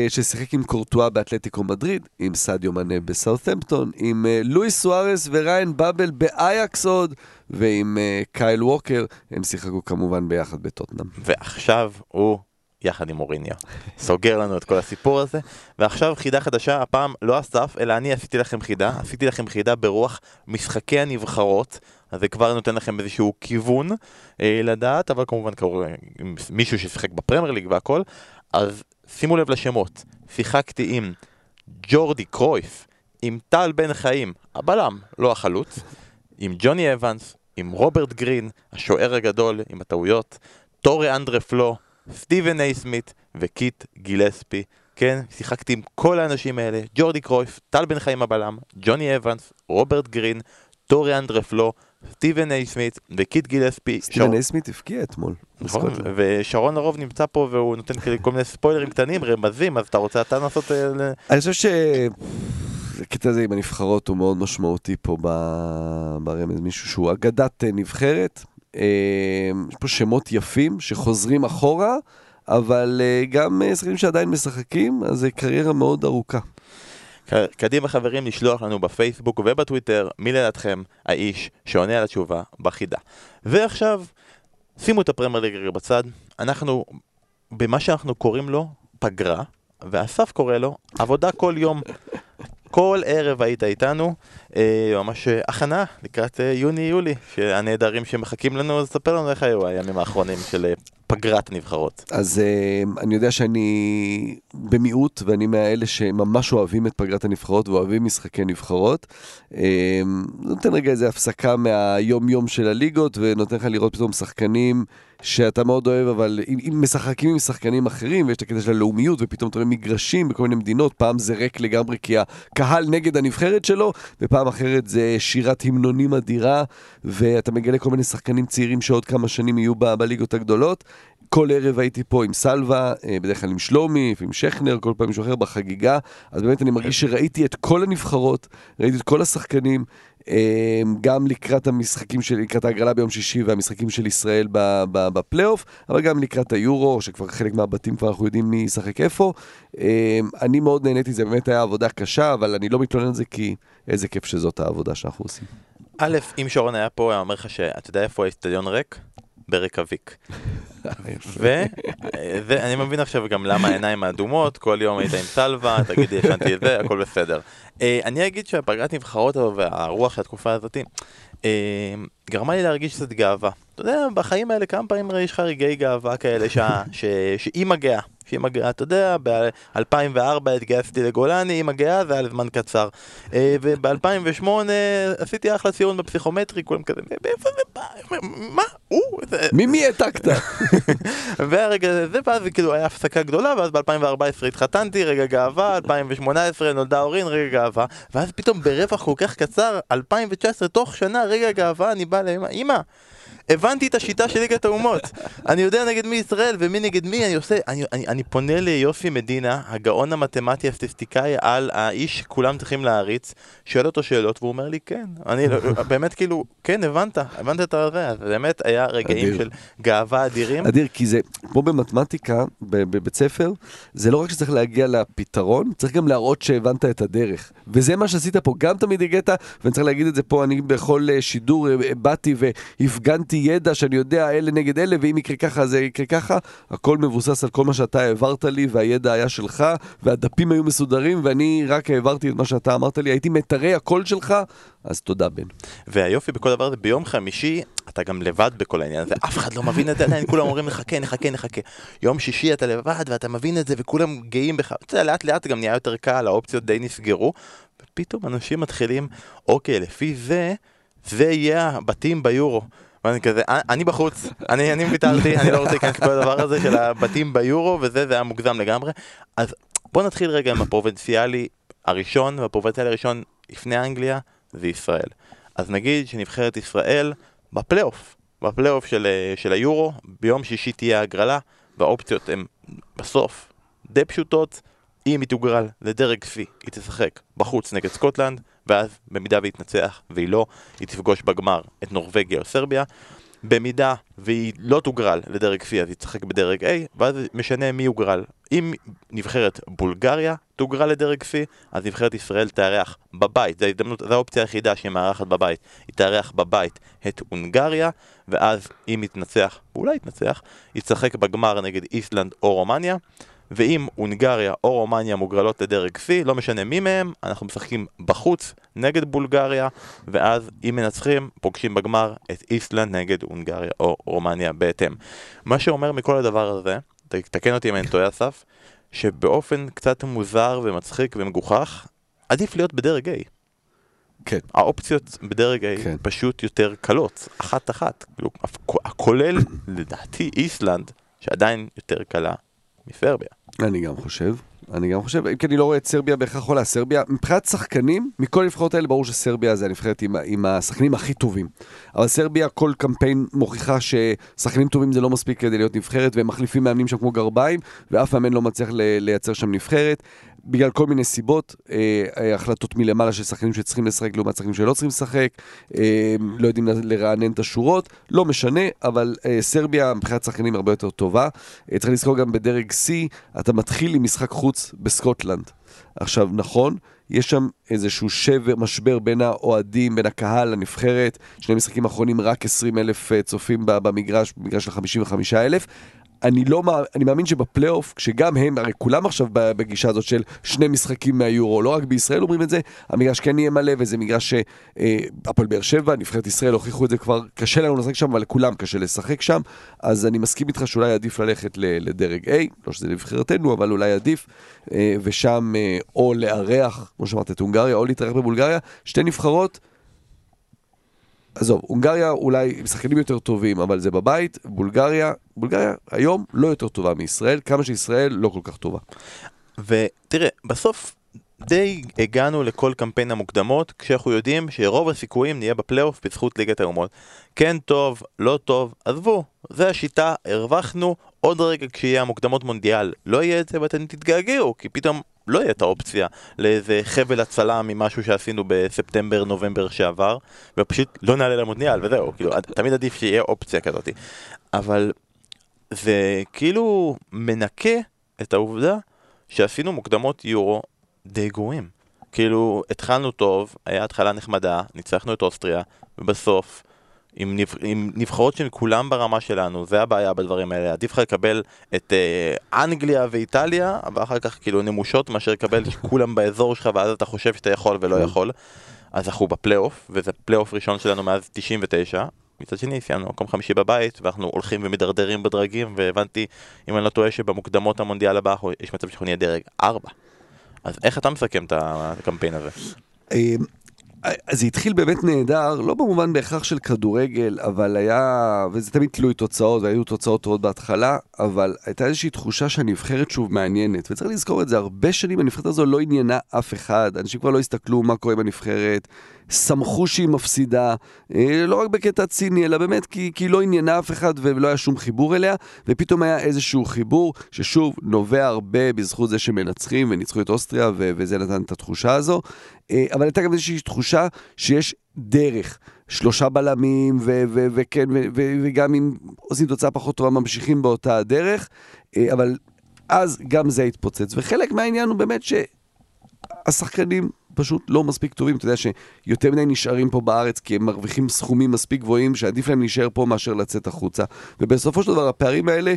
ששיחק עם קורטואה באתלטיקו מדריד, עם סדיו מנה בסאות'מפטון, עם לואיס סוארס וריין באבל באייקס עוד, ועם קייל ווקר, הם שיחקו כמובן ביחד בטוטנאם. ועכשיו הוא יחד עם מוריניו. סוגר לנו את כל הסיפור הזה, ועכשיו חידה חדשה, הפעם לא אסף, אלא אני עשיתי לכם חידה, עשיתי לכם חידה ברוח משחקי הנבחרות, אז זה כבר נותן לכם איזשהו כיוון אה, לדעת, אבל כמובן קורה עם מישהו ששיחק בפרמייר ליג והכל, אז שימו לב לשמות, שיחקתי עם ג'ורדי קרויף, עם טל בן חיים, הבלם, לא החלוץ, עם ג'וני אבנס, עם רוברט גרין, השוער הגדול עם הטעויות, טורה אנדרה פלו סטיבן נייסמית' וקית' גילספי. כן, שיחקתי עם כל האנשים האלה, ג'ורדי קרויף, טל בן חיים הבלם, ג'וני אבנס, רוברט גרין, טורה אנדרה פלו, סטיבן נייסמית' וקית' גילספי. סטיבן נייסמית' הבקיע אתמול. נכון. ושרון לרוב נמצא פה והוא נותן כל מיני ספוילרים קטנים, רמזים, אז אתה רוצה אתה לנסות... אה, אני חושב ש... הקטע הזה עם הנבחרות הוא מאוד משמעותי פה ברמז, מישהו שהוא אגדת אה, נבחרת. אה, יש פה שמות יפים שחוזרים אחורה, אבל אה, גם אה, שחקנים שעדיין משחקים, אז זה קריירה מאוד ארוכה. קדימה חברים לשלוח לנו בפייסבוק ובטוויטר מי לדעתכם האיש שעונה על התשובה בחידה. ועכשיו, שימו את הפרמייר ליג רגע בצד, אנחנו, במה שאנחנו קוראים לו פגרה, ואסף קורא לו עבודה כל יום. כל ערב היית איתנו, אה, ממש אה, הכנה לקראת אה, יוני-יולי, שהנהדרים שמחכים לנו, אז ספר לנו איך היו הימים האחרונים של פגרת הנבחרות. אז אני יודע שאני במיעוט, ואני מהאלה שממש אוהבים את פגרת הנבחרות ואוהבים משחקי נבחרות. נותן רגע איזה הפסקה מהיום-יום של הליגות, ונותן לך לראות פתאום שחקנים שאתה מאוד אוהב, אבל אם, משחקים עם שחקנים אחרים, ויש את הקטע של הלאומיות, ופתאום אתה רואה מגרשים בכל מיני מדינות, פעם זה ריק לגמרי כי הקהל נגד הנבחרת שלו, ופעם אחרת זה שירת המנונים אדירה, ואתה מגלה כל מיני שחקנים צעירים שעוד כמה שנים יהיו בליגות הגדולות. כל ערב הייתי פה עם סלווה, אה, בדרך כלל עם שלומי, עם שכנר, כל פעם מישהו אחר בחגיגה. אז באמת אני מרגיש שראיתי את כל הנבחרות, ראיתי את כל השחקנים, אה, גם לקראת המשחקים של, לקראת ההגרלה ביום שישי והמשחקים של ישראל בפלייאוף, אבל גם לקראת היורו, שכבר חלק מהבתים כבר אנחנו יודעים מי ישחק איפה. אה, אני מאוד נהניתי, זה באמת היה עבודה קשה, אבל אני לא מתלונן על זה כי איזה כיף שזאת העבודה שאנחנו עושים. א', אם שרון היה פה, הוא היה אומר לך שאתה יודע איפה האצטדיון ריק? ברקאביק. ואני מבין עכשיו גם למה העיניים האדומות, כל יום היית עם סלווה, תגידי ישנתי את זה, הכל בסדר. אה, אני אגיד שהפגרת נבחרות והרוח של התקופה הזאת אה, גרמה לי להרגיש קצת גאווה. אתה יודע, בחיים האלה כמה פעמים יש לך רגעי גאווה כאלה שאימא גאה. שאימא גאה, אתה יודע, ב-2004 התגייסתי לגולני, אימא גאה, זה היה לזמן קצר. וב-2008 עשיתי אחלה ציון בפסיכומטרי, כולם כזה, מאיפה זה בא? מה? הוא? ממי העתקת? והרגע זה, ואז כאילו היה הפסקה גדולה, ואז ב-2014 התחתנתי, רגע גאווה, 2018 נולדה אורין, רגע גאווה, ואז פתאום ברווח כל כך קצר, 2019, תוך שנה, רגע גאווה, אני בא לאמא, אמא, הבנתי את השיטה של ליגת האומות, אני יודע נגד מי ישראל ומי נגד מי, אני עושה, אני, אני, אני פונה ליוסי מדינה, הגאון המתמטי הסטטיסטיקאי על האיש שכולם צריכים להעריץ, שואל אותו שאלות, והוא אומר לי כן, אני לא, באמת כאילו, כן, הבנת, הבנת את הזה, אז באמת היה רגעים אדיר. של גאווה אדירים. אדיר, כי זה, כמו במתמטיקה, בבית ספר, זה לא רק שצריך להגיע לפתרון, צריך גם להראות שהבנת את הדרך. וזה מה שעשית פה, גם תמיד הגעת, ואני צריך להגיד את זה פה, אני בכל אה, שידור אה, באתי והפגנתי ידע שאני יודע אלה נגד אלה, ואם יקרה ככה זה יקרה ככה, הכל מבוסס על כל מה שאתה העברת לי, והידע היה שלך, והדפים היו מסודרים, ואני רק העברתי את מה שאתה אמרת לי, הייתי מטרי הקול שלך, אז תודה בן. והיופי בכל דבר ביום חמישי אתה גם לבד בכל העניין הזה, אף אחד לא מבין את זה עדיין, כולם אומרים נחכה, נחכה, נחכה. יום שישי אתה לבד ואתה מבין את זה וכולם גאים בך. אתה יודע, לאט לאט גם נהיה יותר קל, האופציות די נסגרו, ופתאום אנשים מתחילים, אוקיי, לפי זה, זה יהיה הבתים ביורו. ואני כזה, "אה, אני בחוץ, אני, אני ויתרתי, אני לא רוצה להיכנס לכל הדבר הזה של הבתים ביורו וזה, זה היה מוגזם לגמרי. אז בוא נתחיל רגע עם הפרובינציאלי הראשון, והפרובינציאלי הראשון לפני אנגליה זה ישראל. אז נגיד שנבחרת ישראל בפלייאוף, בפלייאוף של, של היורו, ביום שישי תהיה הגרלה, והאופציות הן בסוף די פשוטות. אם היא תוגרל לדרג C, היא תשחק בחוץ נגד סקוטלנד, ואז במידה והיא תנצח והיא לא, היא תפגוש בגמר את נורבגיה או סרביה. במידה והיא לא תוגרל לדרג C, אז היא תשחק בדרג A, ואז משנה מי יוגרל. אם נבחרת בולגריה תוגרל לדרג C, אז נבחרת ישראל תארח בבית, זו ההזדמנות, זו האופציה היחידה שהיא מארחת בבית, היא תארח בבית את הונגריה, ואז אם היא תנצח, היא תנצח, היא תשחק בגמר נגד איסלנד או רומניה, ואם הונגריה או רומניה מוגרלות לדרג C, לא משנה מי מהם, אנחנו משחקים בחוץ נגד בולגריה, ואז אם מנצחים, פוגשים בגמר את איסלנד נגד הונגריה או רומניה בהתאם. מה שאומר מכל הדבר הזה, תקן אותי אם אני טועה אסף, שבאופן קצת מוזר ומצחיק ומגוחך, עדיף להיות בדרג A. כן. האופציות בדרג A כן. פשוט יותר קלות, אחת-אחת. כאילו, הכולל, לדעתי, איסלנד, שעדיין יותר קלה מסרביה. אני גם חושב. אני גם חושב, אם כי אני לא רואה את סרביה בהכרח עולה. סרביה, מבחינת שחקנים, מכל הנבחרות האלה ברור שסרביה זה הנבחרת עם, עם השחקנים הכי טובים. אבל סרביה, כל קמפיין מוכיחה ששחקנים טובים זה לא מספיק כדי להיות נבחרת, והם מחליפים מאמנים שם כמו גרביים, ואף מאמן לא מצליח לייצר שם נבחרת. בגלל כל מיני סיבות, אה, אה, החלטות מלמעלה של שחקנים שצריכים לשחק לעומת שחקנים שלא צריכים לשחק, אה, לא יודעים לרענן את השורות, לא משנה, אבל אה, סרביה מבחינת שחקנים הרבה יותר טובה. אה, צריך לזכור גם בדרג C, אתה מתחיל עם משחק חוץ בסקוטלנד. עכשיו, נכון, יש שם איזשהו שבר, משבר בין האוהדים, בין הקהל לנבחרת, שני משחקים אחרונים רק 20 אלף אה, צופים במגרש, במגרש של 55 אלף. אני לא מאמין, אני מאמין שבפלייאוף, כשגם הם, הרי כולם עכשיו בגישה הזאת של שני משחקים מהיורו, לא רק בישראל אומרים את זה, המגרש כן יהיה מלא, וזה מגרש שהפועל באר שבע, נבחרת ישראל הוכיחו את זה כבר, קשה לנו לשחק שם, אבל לכולם קשה לשחק שם, אז אני מסכים איתך שאולי עדיף ללכת לדרג A, לא שזה נבחרתנו, אבל אולי עדיף, אה, ושם אה, או לארח, כמו שאמרת, את הונגריה, או להתארח בבולגריה, שתי נבחרות. עזוב, הונגריה אולי עם שחקנים יותר טובים, אבל זה בבית, בולגריה, בולגריה היום לא יותר טובה מישראל, כמה שישראל לא כל כך טובה. ותראה, בסוף די הגענו לכל קמפיין המוקדמות, כשאנחנו יודעים שרוב הסיכויים נהיה בפלייאוף בזכות ליגת האומות. כן טוב, לא טוב, עזבו, זה השיטה, הרווחנו, עוד רגע כשיהיה המוקדמות מונדיאל, לא יהיה את זה ואתם תתגעגעו, כי פתאום לא יהיה את האופציה לאיזה חבל הצלה ממשהו שעשינו בספטמבר, נובמבר שעבר, ופשוט לא נעלה למונדיאל וזהו, כאילו, תמיד עדיף שיהיה אופציה כזאת. אבל זה כאילו מנקה את העובדה שעשינו מוקדמות יורו די גרועים. כאילו, התחלנו טוב, היה התחלה נחמדה, ניצחנו את אוסטריה, ובסוף, עם, נבח... עם נבחרות שהן כולם ברמה שלנו, זה הבעיה בדברים האלה. עדיף לך לקבל את אה, אנגליה ואיטליה, ואחר כך כאילו נמושות, מאשר לקבל שכולם באזור שלך, ואז אתה חושב שאתה יכול ולא יכול. אז אנחנו בפלייאוף, וזה פלייאוף ראשון שלנו מאז 99. מצד שני סיימנו מקום חמישי בבית, ואנחנו הולכים ומדרדרים בדרגים, והבנתי, אם אני לא טועה, שבמוקדמות המונדיאל הבא יש מצב שאנחנו נהיה דרג 4. אז איך אתה מסכם את הקמפיין הזה? זה התחיל באמת נהדר, לא במובן בהכרח של כדורגל, אבל היה, וזה תמיד תלוי תוצאות, והיו תוצאות טובות בהתחלה, אבל הייתה איזושהי תחושה שהנבחרת שוב מעניינת, וצריך לזכור את זה, הרבה שנים הנבחרת הזו לא עניינה אף אחד, אנשים כבר לא הסתכלו מה קורה בנבחרת, שמחו שהיא מפסידה, אה, לא רק בקטע ציני, אלא באמת כי, כי לא עניינה אף אחד ולא היה שום חיבור אליה, ופתאום היה איזשהו חיבור, ששוב, נובע הרבה בזכות זה שמנצחים וניצחו את אוסטריה, ו- וזה נתן את התחושה הזו. אה, אבל הייתה גם איזושהי תחושה שיש דרך. שלושה בלמים, ו- ו- וכן, ו- ו- וגם אם עושים תוצאה פחות טובה, ממשיכים באותה הדרך, אה, אבל אז גם זה התפוצץ. וחלק מהעניין הוא באמת שהשחקנים פשוט לא מספיק טובים. אתה יודע שיותר מדי נשארים פה בארץ כי הם מרוויחים סכומים מספיק גבוהים שעדיף להם להישאר פה מאשר לצאת החוצה. ובסופו של דבר הפערים האלה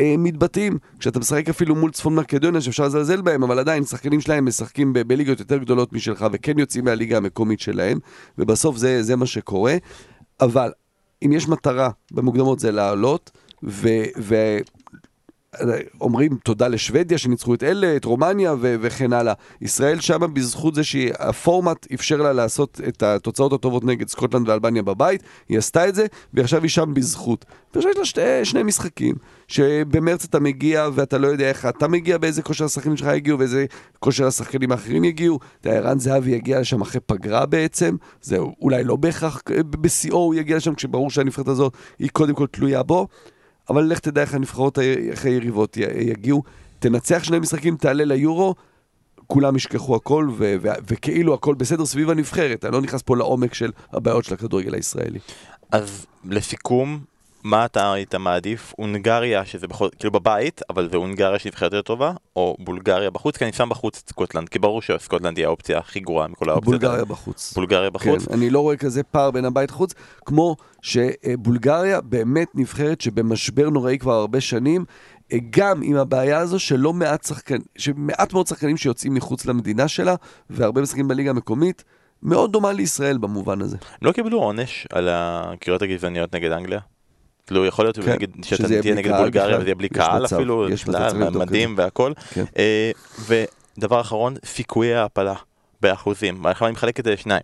אה, מתבטאים. כשאתה משחק אפילו מול צפון מקדוניה שאפשר לזלזל בהם, אבל עדיין שחקנים שלהם משחקים ב- בליגות יותר גדולות משלך וכן יוצאים מהליגה המקומית שלהם, ובסוף זה, זה מה שקורה. אבל אם יש מטרה במוקדמות זה לעלות, ו... אומרים תודה לשוודיה שניצחו את אלה, את רומניה ו- וכן הלאה. ישראל שמה בזכות זה שהפורמט אפשר לה לעשות את התוצאות הטובות נגד סקוטלנד ואלבניה בבית, היא עשתה את זה, ועכשיו היא שם בזכות. ועכשיו יש לה שתי, שני משחקים, שבמרץ אתה מגיע ואתה לא יודע איך אתה מגיע, באיזה כושר השחקנים שלך יגיעו ואיזה כושר השחקנים האחרים יגיעו. אתה יודע, ערן זהבי יגיע לשם אחרי פגרה בעצם, זהו, אולי לא בהכרח אה, בשיאו הוא יגיע לשם, כשברור שהנבחרת הזאת היא קודם כל תלויה בו. אבל לך תדע איך הנבחרות, איך היריבות יגיעו. תנצח שני משחקים, תעלה ליורו, כולם ישכחו הכל, ו- ו- וכאילו הכל בסדר סביב הנבחרת. אני לא נכנס פה לעומק של הבעיות של הכדורגל הישראלי. אז לסיכום, מה אתה היית מעדיף? הונגריה, שזה בכל, כאילו בבית, אבל זה הונגריה שהיא נבחרת יותר טובה, או בולגריה בחוץ? כי אני שם בחוץ את סקוטלנד, כי ברור שסקוטלנד היא האופציה הכי גרועה מכל האופציות. בולגריה. בחוץ. בולגריה בחוץ? כן, אני לא רואה כזה פער בין הבית לחוץ, כמו שבולגריה באמת נבחרת שבמשבר נוראי כבר הרבה שנים, אה, גם עם הבעיה הזו שלא מעט שחקנים, שמעט מאוד שחקנים שיוצאים מחוץ למדינה שלה, והרבה משחקים בליגה המקומית, מאוד דומה לישראל במובן הזה. הם לא קיבלו עונש על הקריאות הגזעניות נגד אנגליה? כאילו יכול להיות כן, נגיד שזה שאתה תהיה נגד בולגריה. וזה יהיה בלי קהל מצב, אפילו, את מדים והכל. כן. אה, ודבר אחרון, סיכויי ההעפלה באחוזים. עכשיו אני מחלק את זה לשניים.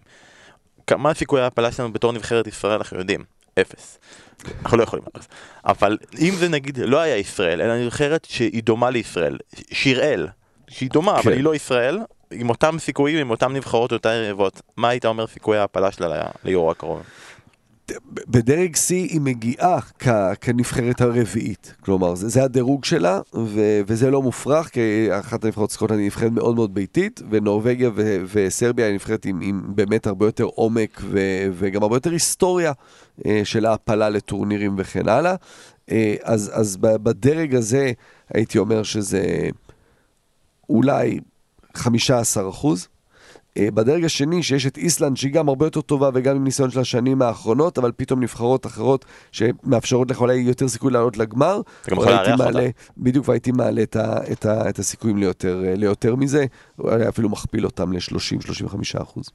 כמה סיכויי ההעפלה שלנו בתור נבחרת ישראל אנחנו יודעים? אפס. אנחנו לא יכולים אפס. אבל אם זה נגיד לא היה ישראל, אלא נבחרת שהיא דומה לישראל, שיראל, שהיא דומה, אבל כן. היא לא ישראל, עם אותם סיכויים, עם אותם נבחרות אותה יריבות. מה היית אומר סיכויי ההעפלה שלה ליורו הקרוב? בדרג C היא מגיעה כ- כנבחרת הרביעית, כלומר זה, זה הדירוג שלה ו- וזה לא מופרך כי אחת הנבחרות סקוטלנד היא נבחרת מאוד מאוד ביתית ונורבגיה ו- וסרביה היא נבחרת עם, עם באמת הרבה יותר עומק ו- וגם הרבה יותר היסטוריה אה, של העפלה לטורנירים וכן הלאה. אה, אז, אז בדרג הזה הייתי אומר שזה אולי 15 אחוז. אה, בדרג השני, שיש את איסלנד, שהיא גם הרבה יותר טובה וגם עם ניסיון של השנים האחרונות, אבל פתאום נבחרות אחרות שמאפשרות לך אולי יותר סיכוי לעלות לגמר. אתה גם יכול לארח אותה. בדיוק, והייתי מעלה את, ה, את, ה, את הסיכויים ליותר, אה, ליותר מזה, אפילו מכפיל אותם ל-30-35 אחוז.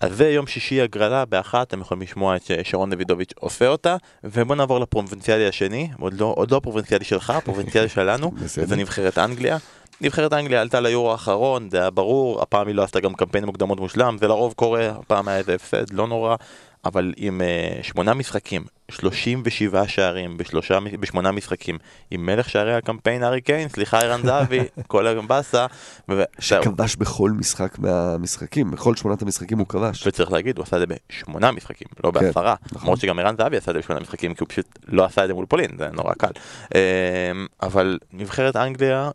אז זה יום שישי הגרלה באחת, אתם יכולים לשמוע את ש- שרון דוידוביץ' עושה אותה, ובוא נעבור לפרובינציאלי השני, עוד לא, עוד לא הפרובינציאלי שלך, הפרובינציאלי שלנו. זה נבחרת אנגליה. נבחרת אנגליה עלתה ליורו האחרון, זה היה ברור, הפעם היא לא עשתה גם קמפיין מוקדמות מושלם, זה לרוב קורה, הפעם היה איזה הפסד, לא נורא, אבל עם uh, שמונה משחקים, 37 שערים בשלושה, בשמונה משחקים, עם מלך שערי הקמפיין הארי קיין, סליחה ערן זהבי, כל הבאסה, ו- שכבש בכל משחק מהמשחקים, בכל שמונת המשחקים הוא כבש. וצריך להגיד, הוא עשה את זה בשמונה משחקים, לא כן, בעשרה. נכון. למרות שגם ערן זהבי עשה את זה בשמונה משחקים, כי הוא פשוט לא עשה את זה מול פולין, זה נורא קל. אמ, אבל נבחרת אנגליה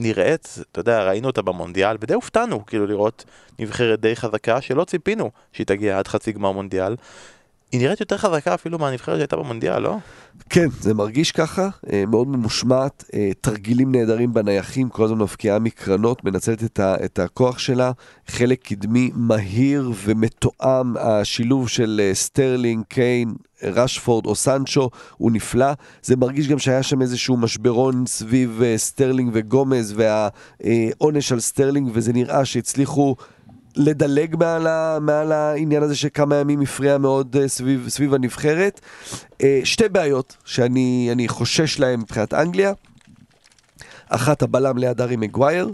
נראית, אתה יודע, ראינו אותה במונדיאל, ודי הופתענו, כאילו לראות נבחרת די חזקה, שלא ציפינו שהיא תגיע עד חצי גמר מונדיאל. היא נראית יותר חזקה אפילו מהנבחרת שהייתה במונדיאל, לא? כן, זה מרגיש ככה, אה, מאוד ממושמעת, אה, תרגילים נהדרים בנייחים, כל הזמן מבקיעה מקרנות, מנצלת את, ה, את הכוח שלה, חלק קדמי מהיר ומתואם, השילוב של אה, סטרלינג, קיין, רשפורד או סנצ'ו הוא נפלא. זה מרגיש גם שהיה שם איזשהו משברון סביב סטרלינג וגומז והעונש על סטרלינג, וזה נראה שהצליחו לדלג מעל, מעל העניין הזה שכמה ימים הפריע מאוד אה, סביב, סביב הנבחרת. אה, שתי בעיות שאני אני חושש להן מבחינת אנגליה. אחת הבלם ליד הארי מגווייר.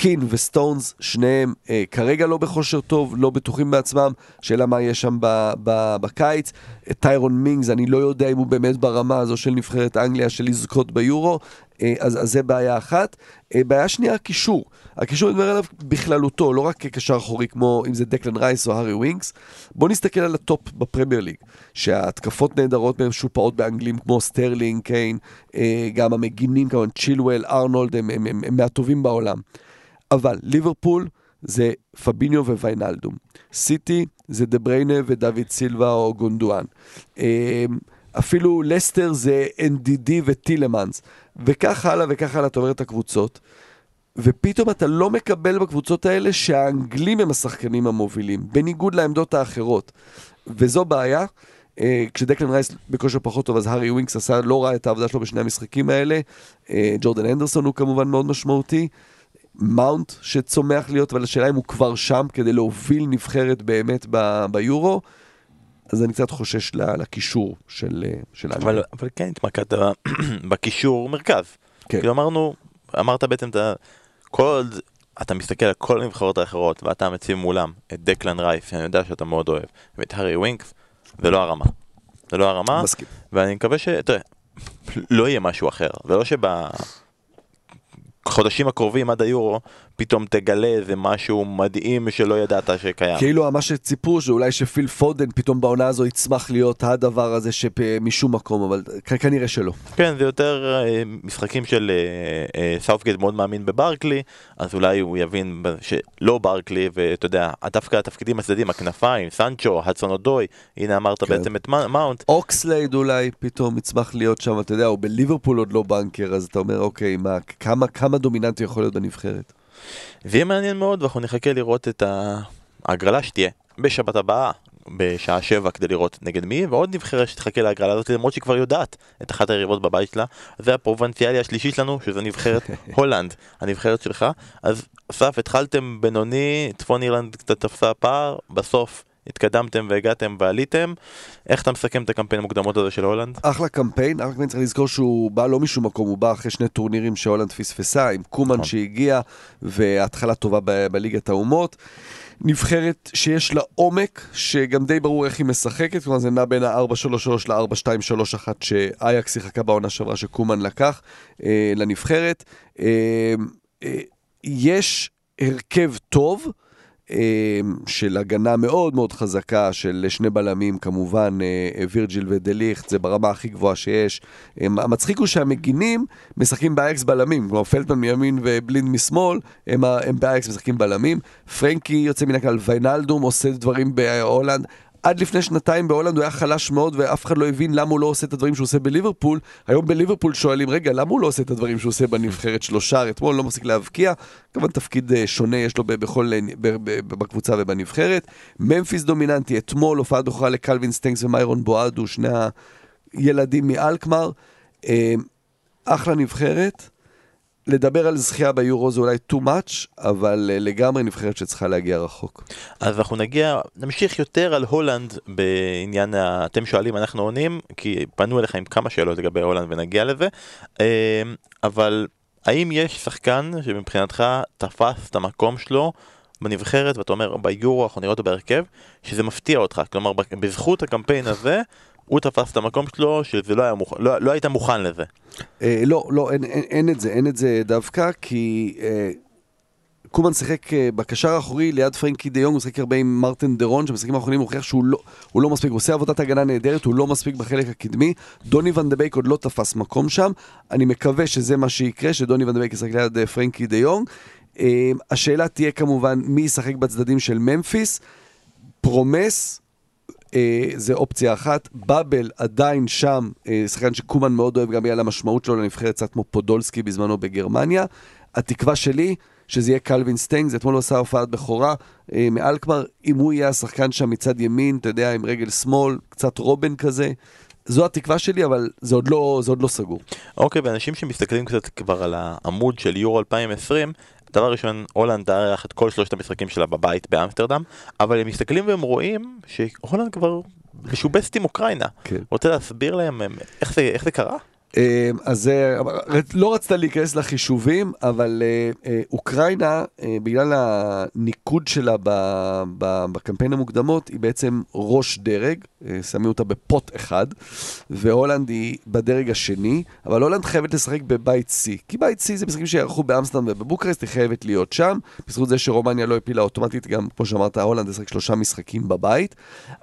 אה, קין וסטונס, שניהם אה, כרגע לא בכושר טוב, לא בטוחים בעצמם, שאלה מה יהיה שם ב, ב, בקיץ. אה, טיירון מינגס, אני לא יודע אם הוא באמת ברמה הזו של נבחרת אנגליה של לזכות ביורו, אה, אז, אז זה בעיה אחת. אה, בעיה שנייה, הקישור. הקישור אני מדבר עליו בכללותו, לא רק כקשר אחורי כמו אם זה דקלן רייס או הארי ווינקס. בוא נסתכל על הטופ בפרמייר ליג, שההתקפות נהדרות משופעות באנגלים כמו סטרלינג, קיין, אה, גם המגינים כמובן צ'ילואל, ארנולד, הם, הם, הם, הם מהטובים בעולם. אבל ליברפול זה פביניו וויינלדום. סיטי זה דה בריינה ודוד סילבה או גונדואן. אה, אפילו לסטר זה אנדידי וטילמנס. וכך הלאה וכך הלאה, אתה אומר את הקבוצות. ופתאום אתה לא מקבל בקבוצות האלה שהאנגלים הם השחקנים המובילים, בניגוד לעמדות האחרות. וזו בעיה. אה, כשדקלן רייס בכושר פחות טוב, אז הארי ווינקס עשה לא רע את העבודה שלו בשני המשחקים האלה. אה, ג'ורדן הנדרסון הוא כמובן מאוד משמעותי. מאונט שצומח להיות, אבל השאלה אם הוא כבר שם כדי להוביל נבחרת באמת ב- ביורו. אז אני קצת חושש לקישור של, אה, של אנגליה. אבל, אבל כן התמקדת בקישור מרכז. כן. כאילו אמרנו, אמרת בעצם את ה... כל עוד אתה מסתכל על כל הנבחרות האחרות ואתה מציב מולם את דקלן רייס, שאני יודע שאתה מאוד אוהב, ואת הארי ווינקס, זה לא הרמה. זה לא הרמה, מסכים. ואני מקווה ש... תראה, לא יהיה משהו אחר, ולא שבחודשים הקרובים עד היורו, פתאום תגלה איזה משהו מדהים שלא ידעת שקיים. כאילו מה שציפו שאולי שפיל פודן פתאום בעונה הזו יצמח להיות הדבר הזה שמשום מקום, אבל כנראה שלא. כן, זה יותר אה, משחקים של אה, אה, סאופגייט מאוד מאמין בברקלי, אז אולי הוא יבין שלא ברקלי, ואתה יודע, דווקא התפקידים הצדדים, הכנפיים, סנצ'ו, הדסון אודוי, הנה אמרת כן. בעצם את מאונט, אוקסלייד אולי פתאום יצמח להיות שם, אתה יודע, הוא בליברפול עוד לא בנקר, אז אתה אומר, אוקיי, מה, כמה, כמה דומיננטי יכול להיות בנבחרת? זה יהיה מעניין מאוד, ואנחנו נחכה לראות את ההגרלה שתהיה בשבת הבאה. בשעה שבע כדי לראות נגד מי, ועוד נבחרת שתחכה להגרלה הזאת, למרות שהיא כבר יודעת את אחת היריבות בבית שלה, זה הפרובנציאלי השלישי שלנו, שזה נבחרת הולנד, הנבחרת שלך. אז אסף, התחלתם בינוני, צפון אירלנד קצת תפסה פער, בסוף התקדמתם והגעתם ועליתם. איך אתה מסכם את הקמפיין המוקדמות הזה של הולנד? אחלה קמפיין, אחלה קמפיין צריך לזכור שהוא בא לא משום מקום, הוא בא אחרי שני טורנירים שהולנד פספסה, עם קומן נכון. שהגיע, והתחלה טובה ב- בליגת האומות. נבחרת שיש לה עומק, שגם די ברור איך היא משחקת, כלומר זה נע בין ה-4-3-3 ל-4-2-3-1 שאייקס שיחקה בעונה שעברה שקומן לקח אה, לנבחרת. אה, אה, יש הרכב טוב. אה, של הגנה מאוד מאוד חזקה של שני בלמים כמובן, אה, וירג'יל ודה ליכט, זה ברמה הכי גבוהה שיש. אה, המצחיק הוא שהמגינים משחקים באייאקס בלמים, כלומר ולטמן מימין ובלינד משמאל, הם, הם באייאקס משחקים בלמים. פרנקי יוצא מן הכלל, ויינלדום עושה דברים בהולנד. עד לפני שנתיים בהולנד הוא היה חלש מאוד ואף אחד לא הבין למה הוא לא עושה את הדברים שהוא עושה בליברפול. היום בליברפול שואלים, רגע, למה הוא לא עושה את הדברים שהוא עושה בנבחרת שלו? שער אתמול, לא מפסיק להבקיע. כמובן תפקיד אה, שונה יש לו בכל, אה, בקבוצה ובנבחרת. ממפיס דומיננטי, אתמול הופעת בכורה לקלווין סטנקס ומיירון בואדו, שני הילדים מאלקמר. אה, אחלה נבחרת. לדבר על זכייה ביורו זה אולי too much, אבל אה, לגמרי נבחרת שצריכה להגיע רחוק. אז אנחנו נגיע, נמשיך יותר על הולנד בעניין, ה... אתם שואלים, אנחנו עונים, כי פנו אליך עם כמה שאלות לגבי הולנד ונגיע לזה, אה, אבל האם יש שחקן שמבחינתך תפס את המקום שלו בנבחרת, ואתה אומר ביורו אנחנו נראה אותו בהרכב, שזה מפתיע אותך, כלומר בזכות הקמפיין הזה, הוא תפס את המקום שלו, שזה לא היה מוכן, לא, לא היית מוכן לזה. אה, לא, לא, אין, אין, אין את זה, אין את זה דווקא, כי אה, קומן שיחק אה, בקשר האחורי ליד פרנקי דה יונג, הוא שיחק הרבה עם מרטין דרון, שבמשחקים האחרונים הוכיח שהוא לא, הוא לא מספיק, הוא עושה עבודת הגנה נהדרת, הוא לא מספיק בחלק הקדמי. דוני ון דה בייק עוד לא תפס מקום שם, אני מקווה שזה מה שיקרה, שדוני ון דה בייק ישחק ליד אה, פרנקי דה יונג. אה, השאלה תהיה כמובן מי ישחק בצדדים של ממפיס. פרומס, זה אופציה אחת. באבל עדיין שם, אה, שחקן שקומן מאוד אוהב גם בגלל המשמעות שלו לנבחרת, קצת כמו פודולסקי בזמנו בגרמניה. התקווה שלי, שזה יהיה קלווין סטיינג, זה אתמול הוא עשה הופעת בכורה אה, מאלקמר, אם הוא יהיה השחקן שם מצד ימין, אתה יודע, עם רגל שמאל, קצת רובן כזה. זו התקווה שלי, אבל זה עוד לא, זה עוד לא סגור. אוקיי, ואנשים שמסתכלים קצת כבר על העמוד של יורו 2020, דבר ראשון, הולנד תארח את כל שלושת המשחקים שלה בבית באמסטרדם, אבל הם מסתכלים והם רואים שהולנד כבר משובצת עם אוקראינה. כן. רוצה להסביר להם הם, איך זה, איך זה קרה? אה, אז לא רצית להיכנס לחישובים, אבל אה, אה, אוקראינה, אה, בגלל הניקוד שלה בקמפיין המוקדמות, היא בעצם ראש דרג, שמים אותה בפוט אחד, והולנד היא בדרג השני, אבל הולנד חייבת לשחק בבית C, כי בית C זה משחקים שיערכו באמסטרדם ובבוקרסט, היא חייבת להיות שם, בזכות זה שרומניה לא הפילה אוטומטית, גם כמו שאמרת, הולנד תשחק שלושה משחקים בבית,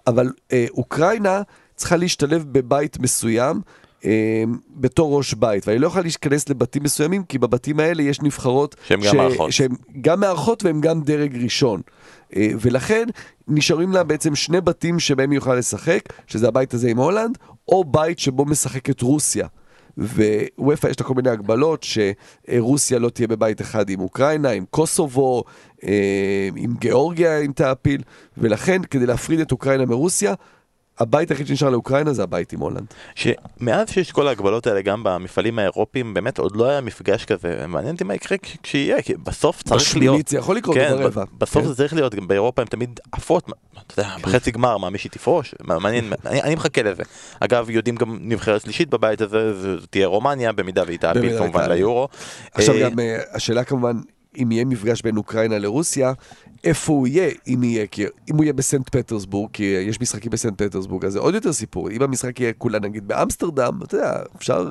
אבל אוקראינה צריכה להשתלב בבית מסוים. אה, בתור ראש בית, ואני לא יכול להיכנס לבתים מסוימים, כי בבתים האלה יש נבחרות שהן גם מארחות. שהן גם מארחות והן גם דרג ראשון. אה, ולכן נשארים לה בעצם שני בתים שבהם היא יכולה לשחק, שזה הבית הזה עם הולנד, או בית שבו משחקת רוסיה. ווופא יש לה כל מיני הגבלות שרוסיה לא תהיה בבית אחד עם אוקראינה, עם קוסובו, אה, עם גיאורגיה אם תעפיל, ולכן כדי להפריד את אוקראינה מרוסיה, הבית היחיד שנשאר לאוקראינה זה הבית עם הולנד. שמאז שיש כל ההגבלות האלה גם במפעלים האירופיים, באמת עוד לא היה מפגש כזה, מעניין אותי מה יקרה כש- כשיהיה, כי בסוף צריך להיות... בשמינית זה יכול לקרות כן, ברבע. בסוף כן. זה צריך להיות, גם באירופה הם תמיד עפות, אתה יודע, בחצי גמר, מה מישהי תפרוש, מעניין, אני אני מחכה לזה. אגב, יודעים גם נבחרת שלישית בבית הזה, זו תהיה רומניה, במידה והיא תעפיל במידה כמובן. ליורו. עכשיו אה, גם אה, השאלה כמובן, אם יהיה מפגש בין אוקראינה לרוסיה, איפה הוא יהיה, אם יהיה, כי אם הוא יהיה בסנט פטרסבורג, כי יש משחקים בסנט פטרסבורג, אז זה עוד יותר סיפור. אם המשחק יהיה כולה נגיד באמסטרדם, אתה יודע, אפשר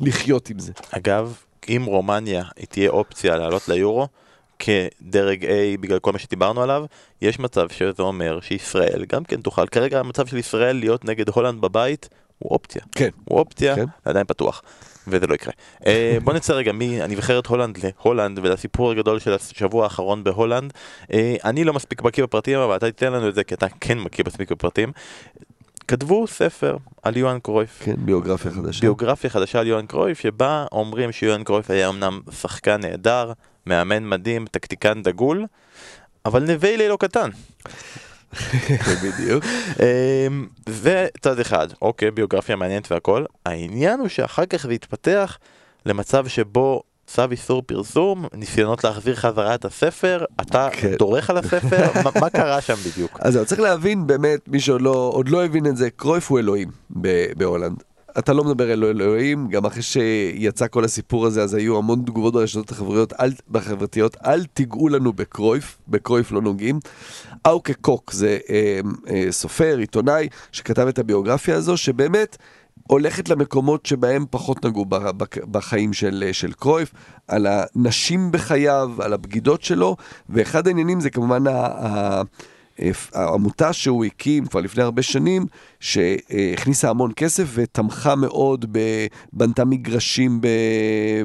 לחיות עם זה. אגב, אם רומניה היא תהיה אופציה לעלות ליורו כדרג A בגלל כל מה שדיברנו עליו, יש מצב שזה אומר שישראל גם כן תוכל. כרגע המצב של ישראל להיות נגד הולנד בבית הוא אופציה. כן. הוא אופציה, כן. עדיין פתוח. וזה לא יקרה. אה, בוא נצא רגע מהנבחרת הולנד להולנד ולסיפור הגדול של השבוע האחרון בהולנד. אה, אני לא מספיק בקיא בפרטים, אבל אתה תיתן לנו את זה כי אתה כן מכיר מספיק בפרטים. כתבו ספר על יוהאן קרויף. כן, ביוגרפיה חדשה. ביוגרפיה חדשה על יוהאן קרויף, שבה אומרים שיוהאן קרויף היה אמנם שחקן נהדר, מאמן מדהים, טקטיקן דגול, אבל נווילי לא קטן. בדיוק. אמ, זה צד אחד, אוקיי, ביוגרפיה מעניינת והכל. העניין הוא שאחר כך זה התפתח למצב שבו צו איסור פרסום, ניסיונות להחזיר חזרה את הספר, אתה כן. דורך על הספר, מה, מה קרה שם בדיוק? אז צריך להבין באמת, מי שעוד לא, לא הבין את זה, קרויף הוא אלוהים בהולנד. אתה לא מדבר אל אלוהים, גם אחרי שיצא כל הסיפור הזה, אז היו המון תגובות ברשתות החברתיות, אל, בחברתיות, אל תיגעו לנו בקרויף, בקרויף לא נוגעים. אאוקה קוק זה אה, אה, סופר, עיתונאי, שכתב את הביוגרפיה הזו, שבאמת הולכת למקומות שבהם פחות נגעו בחיים של, של קרויף, על הנשים בחייו, על הבגידות שלו, ואחד העניינים זה כמובן ה... ה העמותה שהוא הקים כבר לפני הרבה שנים, שהכניסה המון כסף ותמכה מאוד, בנתה מגרשים ב,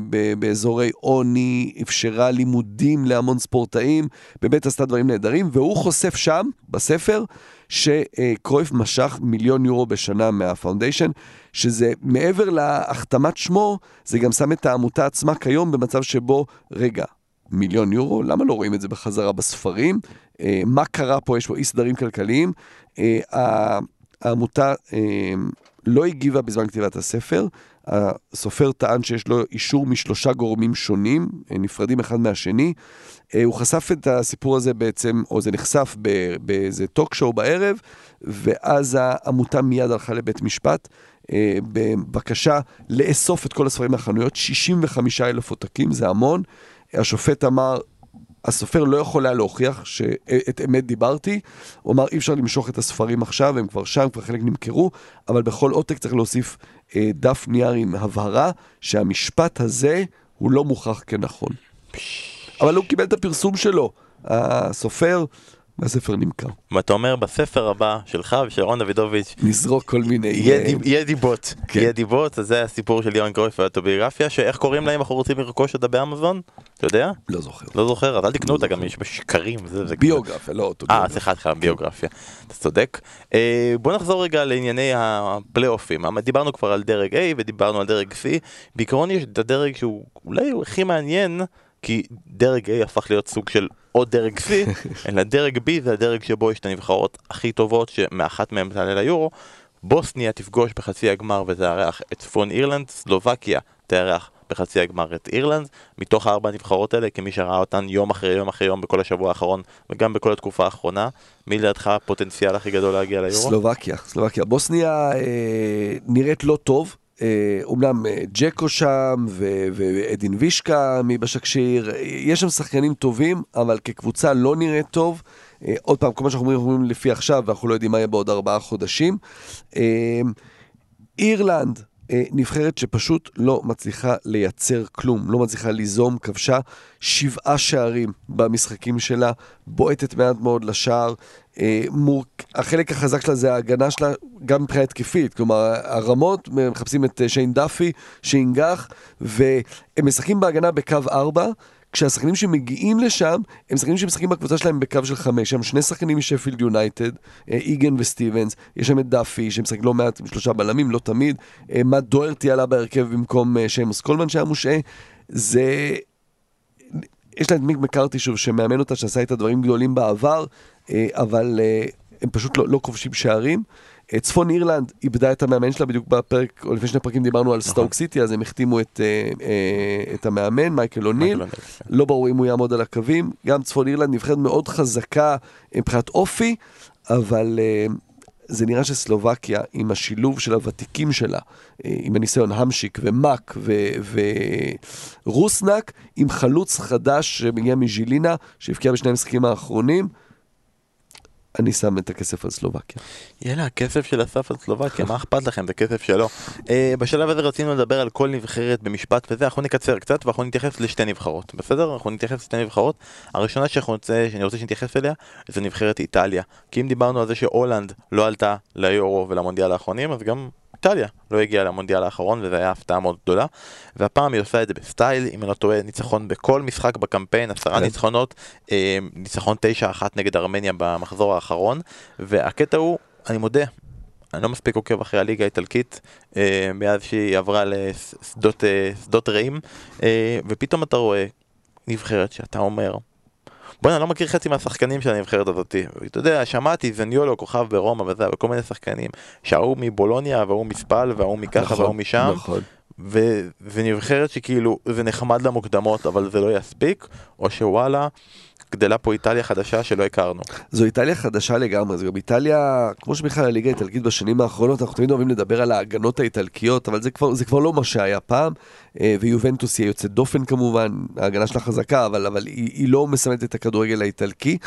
ב, באזורי עוני, אפשרה לימודים להמון ספורטאים, באמת עשתה דברים נהדרים, והוא חושף שם, בספר, שקרויף משך מיליון יורו בשנה מהפאונדיישן, שזה מעבר להחתמת שמו, זה גם שם את העמותה עצמה כיום במצב שבו, רגע, מיליון יורו, למה לא רואים את זה בחזרה בספרים? אה, מה קרה פה? יש פה אי סדרים כלכליים. אה, העמותה אה, לא הגיבה בזמן כתיבת הספר. הסופר טען שיש לו אישור משלושה גורמים שונים, אה, נפרדים אחד מהשני. אה, הוא חשף את הסיפור הזה בעצם, או זה נחשף באיזה טוק שואו בערב, ואז העמותה מיד הלכה לבית משפט. אה, בבקשה לאסוף את כל הספרים מהחנויות, 65 אלף עותקים, זה המון. השופט אמר, הסופר לא יכול היה להוכיח שאת אמת דיברתי, הוא אמר אי אפשר למשוך את הספרים עכשיו, הם כבר שם, כבר חלק נמכרו, אבל בכל עותק צריך להוסיף אה, דף נייר עם הבהרה שהמשפט הזה הוא לא מוכח כנכון. אבל הוא קיבל את הפרסום שלו, הסופר, והספר נמכר. ואתה אומר בספר הבא שלך ושל רון דוידוביץ', נזרוק כל מיני... יהיה אה, דיבות, כן. יהיה דיבות, אז זה הסיפור של יוהן קרויף והאוטוביוגרפיה, שאיך קוראים להם אנחנו רוצים לרכוש אותה באמזון? אתה יודע? לא זוכר. לא זוכר, אז אל תקנו לא אותה, גם זוכר. יש בה שקרים. ביוגרפיה, לא אה, אוטוביוגרפיה. סליחה, סליחה, ביוגרפיה, אתה צודק. אה, בוא נחזור רגע לענייני הפלייאופים. אמ- דיברנו כבר על דרג A ודיברנו על דרג C. בעיקרון יש את הדרג שהוא אולי הכי מעניין, כי דרג A הפך להיות סוג של עוד דרג C, אלא דרג B זה הדרג שבו יש את הנבחרות הכי טובות, שמאחת מהן תעלה ליורו. בוסניה תפגוש בחצי הגמר ותארח את צפון אירלנד, סלובקיה תארח בחצי הגמר את אירלנד, מתוך הארבע הנבחרות האלה, כמי שראה אותן יום אחרי יום אחרי יום בכל השבוע האחרון וגם בכל התקופה האחרונה, מי לדעתך הפוטנציאל הכי גדול להגיע ליורו? סלובקיה, סלובקיה. בוסניה אה, נראית לא טוב. אה, אומנם אה, ג'קו שם ו- ואדין וישקה מבשקשיר, אה, יש שם שחקנים טובים, אבל כקבוצה לא נראית טוב. עוד פעם, כל מה שאנחנו אומרים, אומרים לפי עכשיו, ואנחנו לא יודעים מה יהיה בעוד ארבעה חודשים. אירלנד, נבחרת שפשוט לא מצליחה לייצר כלום, לא מצליחה ליזום, כבשה שבעה שערים במשחקים שלה, בועטת מעט מאוד לשער. אה, מור... החלק החזק שלה זה ההגנה שלה, גם מבחינה התקפית, כלומר הרמות, מחפשים את אה, שיין דאפי, שינגח, והם משחקים בהגנה בקו 4. כשהשחקנים שמגיעים לשם, הם שחקנים שמשחקים בקבוצה שלהם בקו של חמש, שם שני שחקנים משפילד יונייטד, אה, איגן וסטיבנס, יש שם את דאפי, שמשחק לא מעט עם שלושה בלמים, לא תמיד, אה, מאט דוארטי עלה בהרכב במקום אה, שיימוס קולמן שהיה מושעה, זה... יש לה את מיק מקארתי שוב, שמאמן אותה, שעשה איתה דברים גדולים בעבר, אבל הם פשוט לא, לא כובשים שערים. אה, צפון אירלנד איבדה את המאמן שלה בדיוק בפרק, או לפני שני פרקים דיברנו על סטוק סיטי, אז הם החתימו את, אה, אה, את המאמן, מייקל אוניל. כן. לא ברור אם הוא יעמוד על הקווים. גם צפון אירלנד נבחרת מאוד חזקה מבחינת אופי, אבל אה, זה נראה שסלובקיה, עם השילוב של הוותיקים שלה, אה, עם הניסיון המשיק ומאק ורוסנק, עם חלוץ חדש שמגיע מז'ילינה, שהבקיע בשני המשחקים האחרונים, אני שם את הכסף על סלובקיה. יאללה, הכסף של אסף על סלובקיה, מה אכפת לכם? זה כסף שלו. אה, בשלב הזה רצינו לדבר על כל נבחרת במשפט וזה, אנחנו נקצר קצת ואנחנו נתייחס לשתי נבחרות, בסדר? אנחנו נתייחס לשתי נבחרות. הראשונה רוצה, שאני רוצה שנתייחס אליה, זה נבחרת איטליה. כי אם דיברנו על זה שהולנד לא עלתה ליורו ולמונדיאל האחרונים, אז גם איטליה לא הגיעה למונדיאל האחרון וזו הייתה הפתעה מאוד גדולה. והפעם היא עושה את זה בסטייל, אם אני לא טועה, ניצחון בכל משחק בקמפיין, עשרה כן. ניצחונות, אה, ניצחון 9-1 נגד ארמניה במחזור האחרון. והקטע הוא, אני מודה, אני לא מספיק עוקב אחרי הליגה האיטלקית אה, מאז שהיא עברה לשדות אה, רעים, אה, ופתאום אתה רואה נבחרת שאתה אומר, בוא'נה, אני לא מכיר חצי מהשחקנים של הנבחרת הזאת. אתה יודע, שמעתי זניולו, כוכב ברומא וזה, וכל מיני שחקנים, שההוא מבולוניה, וההוא מספל, וההוא מככה, וההוא משם, נכון. ונבחרת שכאילו זה נחמד למוקדמות אבל זה לא יספיק, או שוואלה, גדלה פה איטליה חדשה שלא הכרנו. זו איטליה חדשה לגמרי, זו גם איטליה, כמו שבכלל הליגה האיטלקית בשנים האחרונות, אנחנו תמיד אוהבים לדבר על ההגנות האיטלקיות, אבל זה כבר, זה כבר לא מה שהיה פעם, אה, ויובנטוס היא יוצאת דופן כמובן, ההגנה שלה חזקה, אבל, אבל היא, היא לא מסמנת את הכדורגל האיטלקי.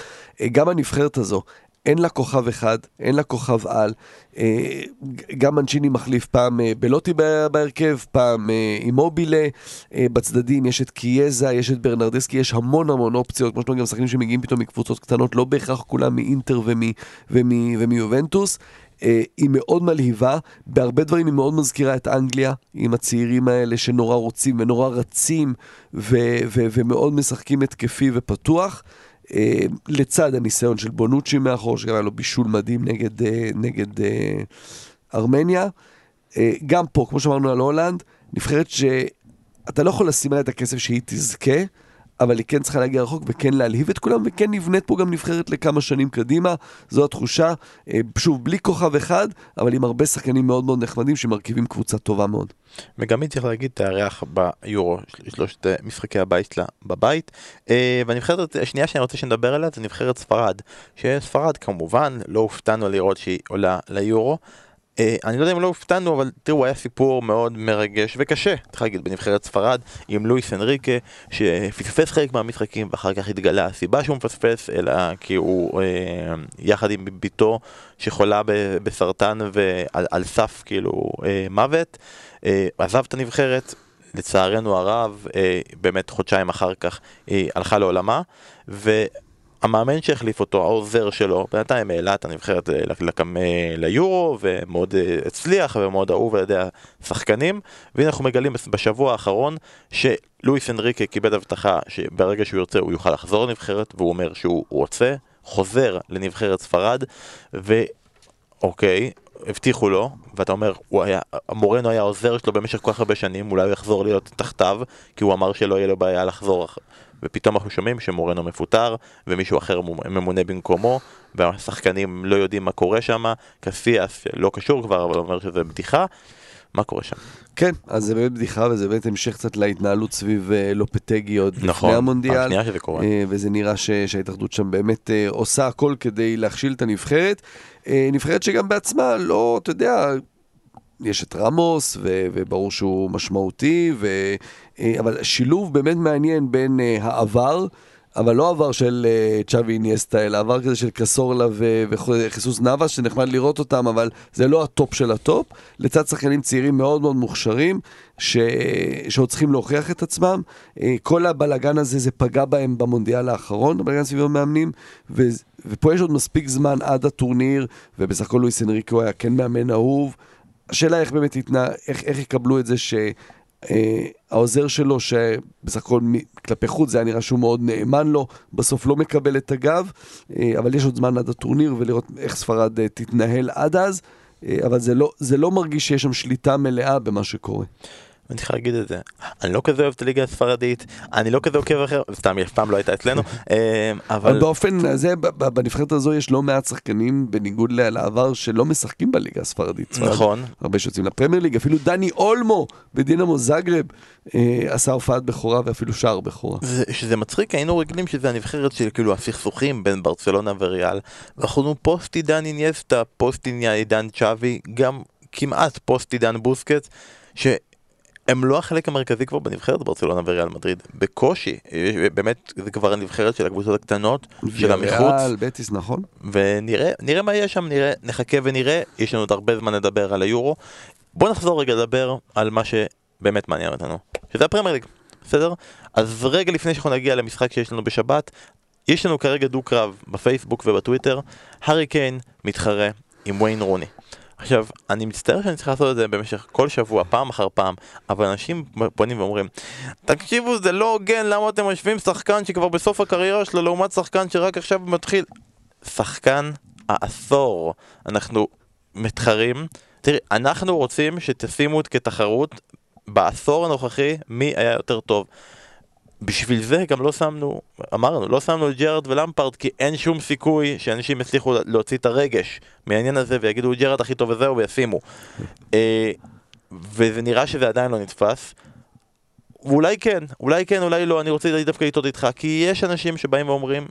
אה, גם הנבחרת הזו, אין לה כוכב אחד, אין לה כוכב על. אה, גם מנצ'יני מחליף פעם אה, בלוטי בהרכב, פעם אה, עם מובילה. בצדדים יש את קיאזה, יש את ברנרדסקי, יש המון המון אופציות, כמו שאתם גם שחקנים שמגיעים פתאום מקבוצות קטנות, לא בהכרח כולם מאינטר ומיובנטוס. היא מאוד מלהיבה, בהרבה דברים היא מאוד מזכירה את אנגליה, עם הצעירים האלה שנורא רוצים ונורא רצים ו- ו- ומאוד משחקים התקפי ופתוח. אה, לצד הניסיון של בונוצ'י מאחור, שגם היה לו בישול מדהים נגד, אה, נגד אה, ארמניה. גם פה, כמו שאמרנו על הולנד, נבחרת שאתה לא יכול לשים עליה את הכסף שהיא תזכה, אבל היא כן צריכה להגיע רחוק וכן להלהיב את כולם, וכן נבנית פה גם נבחרת לכמה שנים קדימה, זו התחושה. אה, שוב, בלי כוכב אחד, אבל עם הרבה שחקנים מאוד מאוד נחמדים שמרכיבים קבוצה טובה מאוד. וגם היא צריך להגיד תארח ביורו, שלושת משחקי הבית שלה בבית. אה, והנבחרת השנייה שאני רוצה שנדבר עליה זה נבחרת ספרד. שספרד כמובן, לא הופתענו לראות שהיא עולה ליורו. Uh, אני לא יודע אם לא הופתענו, אבל תראו, היה סיפור מאוד מרגש וקשה, צריך להגיד, בנבחרת ספרד, עם לואיס אנריקה, שפספס חלק מהמשחקים, ואחר כך התגלה הסיבה שהוא מפספס, אלא כי הוא uh, יחד עם בתו שחולה בסרטן ועל סף כאילו uh, מוות, uh, עזב את הנבחרת, לצערנו הרב, uh, באמת חודשיים אחר כך היא הלכה לעולמה. המאמן שהחליף אותו, העוזר שלו, בינתיים העלה את הנבחרת ליורו ומאוד אה, הצליח ומאוד אהוב על ידי השחקנים. והנה אנחנו מגלים בשבוע האחרון שלואיס אנריקה קיבל הבטחה שברגע שהוא ירצה הוא יוכל לחזור לנבחרת והוא אומר שהוא רוצה, חוזר לנבחרת ספרד ואוקיי, הבטיחו לו, ואתה אומר, הוא היה, מורנו היה עוזר שלו במשך כל כך הרבה שנים, אולי הוא יחזור להיות תחתיו, כי הוא אמר שלא יהיה לו בעיה לחזור ופתאום אנחנו שומעים שמורנו מפוטר ומישהו אחר ממונה במקומו והשחקנים לא יודעים מה קורה שם, קסיאס לא קשור כבר אבל אומר שזה בדיחה מה קורה שם? כן, אז זה באמת בדיחה וזה באמת המשך קצת להתנהלות סביב uh, לופטגי עוד נכון, לפני המונדיאל. נכון, שזה קורה. Uh, וזה נראה ש, שההתאחדות שם באמת uh, עושה הכל כדי להכשיל את הנבחרת. נבחרת שגם בעצמה לא, אתה יודע, יש את רמוס, ו, וברור שהוא משמעותי, ו, אה, אבל שילוב באמת מעניין בין אה, העבר, אבל לא עבר של אה, צ'אבי אינייסטה, אלא עבר כזה של קסורלה וחסוס נבאס, שנחמד לראות אותם, אבל זה לא הטופ של הטופ, לצד שחקנים צעירים מאוד מאוד מוכשרים, ש... שעוד צריכים להוכיח את עצמם. כל הבלגן הזה, זה פגע בהם במונדיאל האחרון, הבלגן סביב המאמנים, ו... ופה יש עוד מספיק זמן עד הטורניר, ובסך הכל לואיס אנריקו היה כן מאמן אהוב. השאלה איך באמת יתנע, איך, איך יקבלו את זה שהעוזר אה, שלו, שבסך הכל כלפי חוץ זה היה נראה שהוא מאוד נאמן לו, בסוף לא מקבל את הגב, אה, אבל יש עוד זמן עד הטורניר ולראות איך ספרד אה, תתנהל עד אז, אה, אבל זה לא, זה לא מרגיש שיש שם שליטה מלאה במה שקורה. אני צריך להגיד את זה. אני לא כזה אוהב את הליגה הספרדית, אני לא כזה עוקב אחר, סתם היא אף פעם לא הייתה אצלנו, אה, אבל... באופן הזה, בנבחרת הזו יש לא מעט שחקנים, בניגוד לעבר, שלא משחקים בליגה הספרדית. נכון. הרבה שיוצאים לפרמייר ליג, אפילו דני אולמו בדינמו זאגרב אה, עשה הופעת בכורה ואפילו שער בכורה. שזה מצחיק, היינו רגילים שזה הנבחרת של כאילו הסכסוכים בין ברצלונה וריאל, ואנחנו פוסט עידן אינייסטה, פוסט עידן צ'אבי, גם כמעט פוסט עידן בוסקטס, ש... הם לא החלק המרכזי כבר בנבחרת ברצלונה וריאל מדריד, בקושי, באמת זה כבר הנבחרת של הקבוצות הקטנות, של המחוץ. וריאל, בטיס, נכון. ונראה מה יהיה שם, נראה, נחכה ונראה, יש לנו עוד הרבה זמן לדבר על היורו. בוא נחזור רגע לדבר על מה שבאמת מעניין אותנו, שזה הפרמייר ליג, בסדר? אז רגע לפני שאנחנו נגיע למשחק שיש לנו בשבת, יש לנו כרגע דו-קרב בפייסבוק ובטוויטר, הארי קיין מתחרה עם ויין רוני. עכשיו, אני מצטער שאני צריך לעשות את זה במשך כל שבוע, פעם אחר פעם, אבל אנשים פונים ואומרים, תקשיבו, זה לא הוגן, למה אתם משווים שחקן שכבר בסוף הקריירה שלו לעומת שחקן שרק עכשיו מתחיל? שחקן העשור, אנחנו מתחרים. תראי, אנחנו רוצים שתשימו כתחרות בעשור הנוכחי מי היה יותר טוב. בשביל זה גם לא שמנו, אמרנו, לא שמנו את ג'רד ולמפרד כי אין שום סיכוי שאנשים יצליחו להוציא את הרגש מהעניין הזה ויגידו ג'רד הכי טוב וזהו וישימו. אה, וזה נראה שזה עדיין לא נתפס. ואולי כן, אולי כן, אולי לא, אני רוצה דווקא לטעות איתך, כי יש אנשים שבאים ואומרים,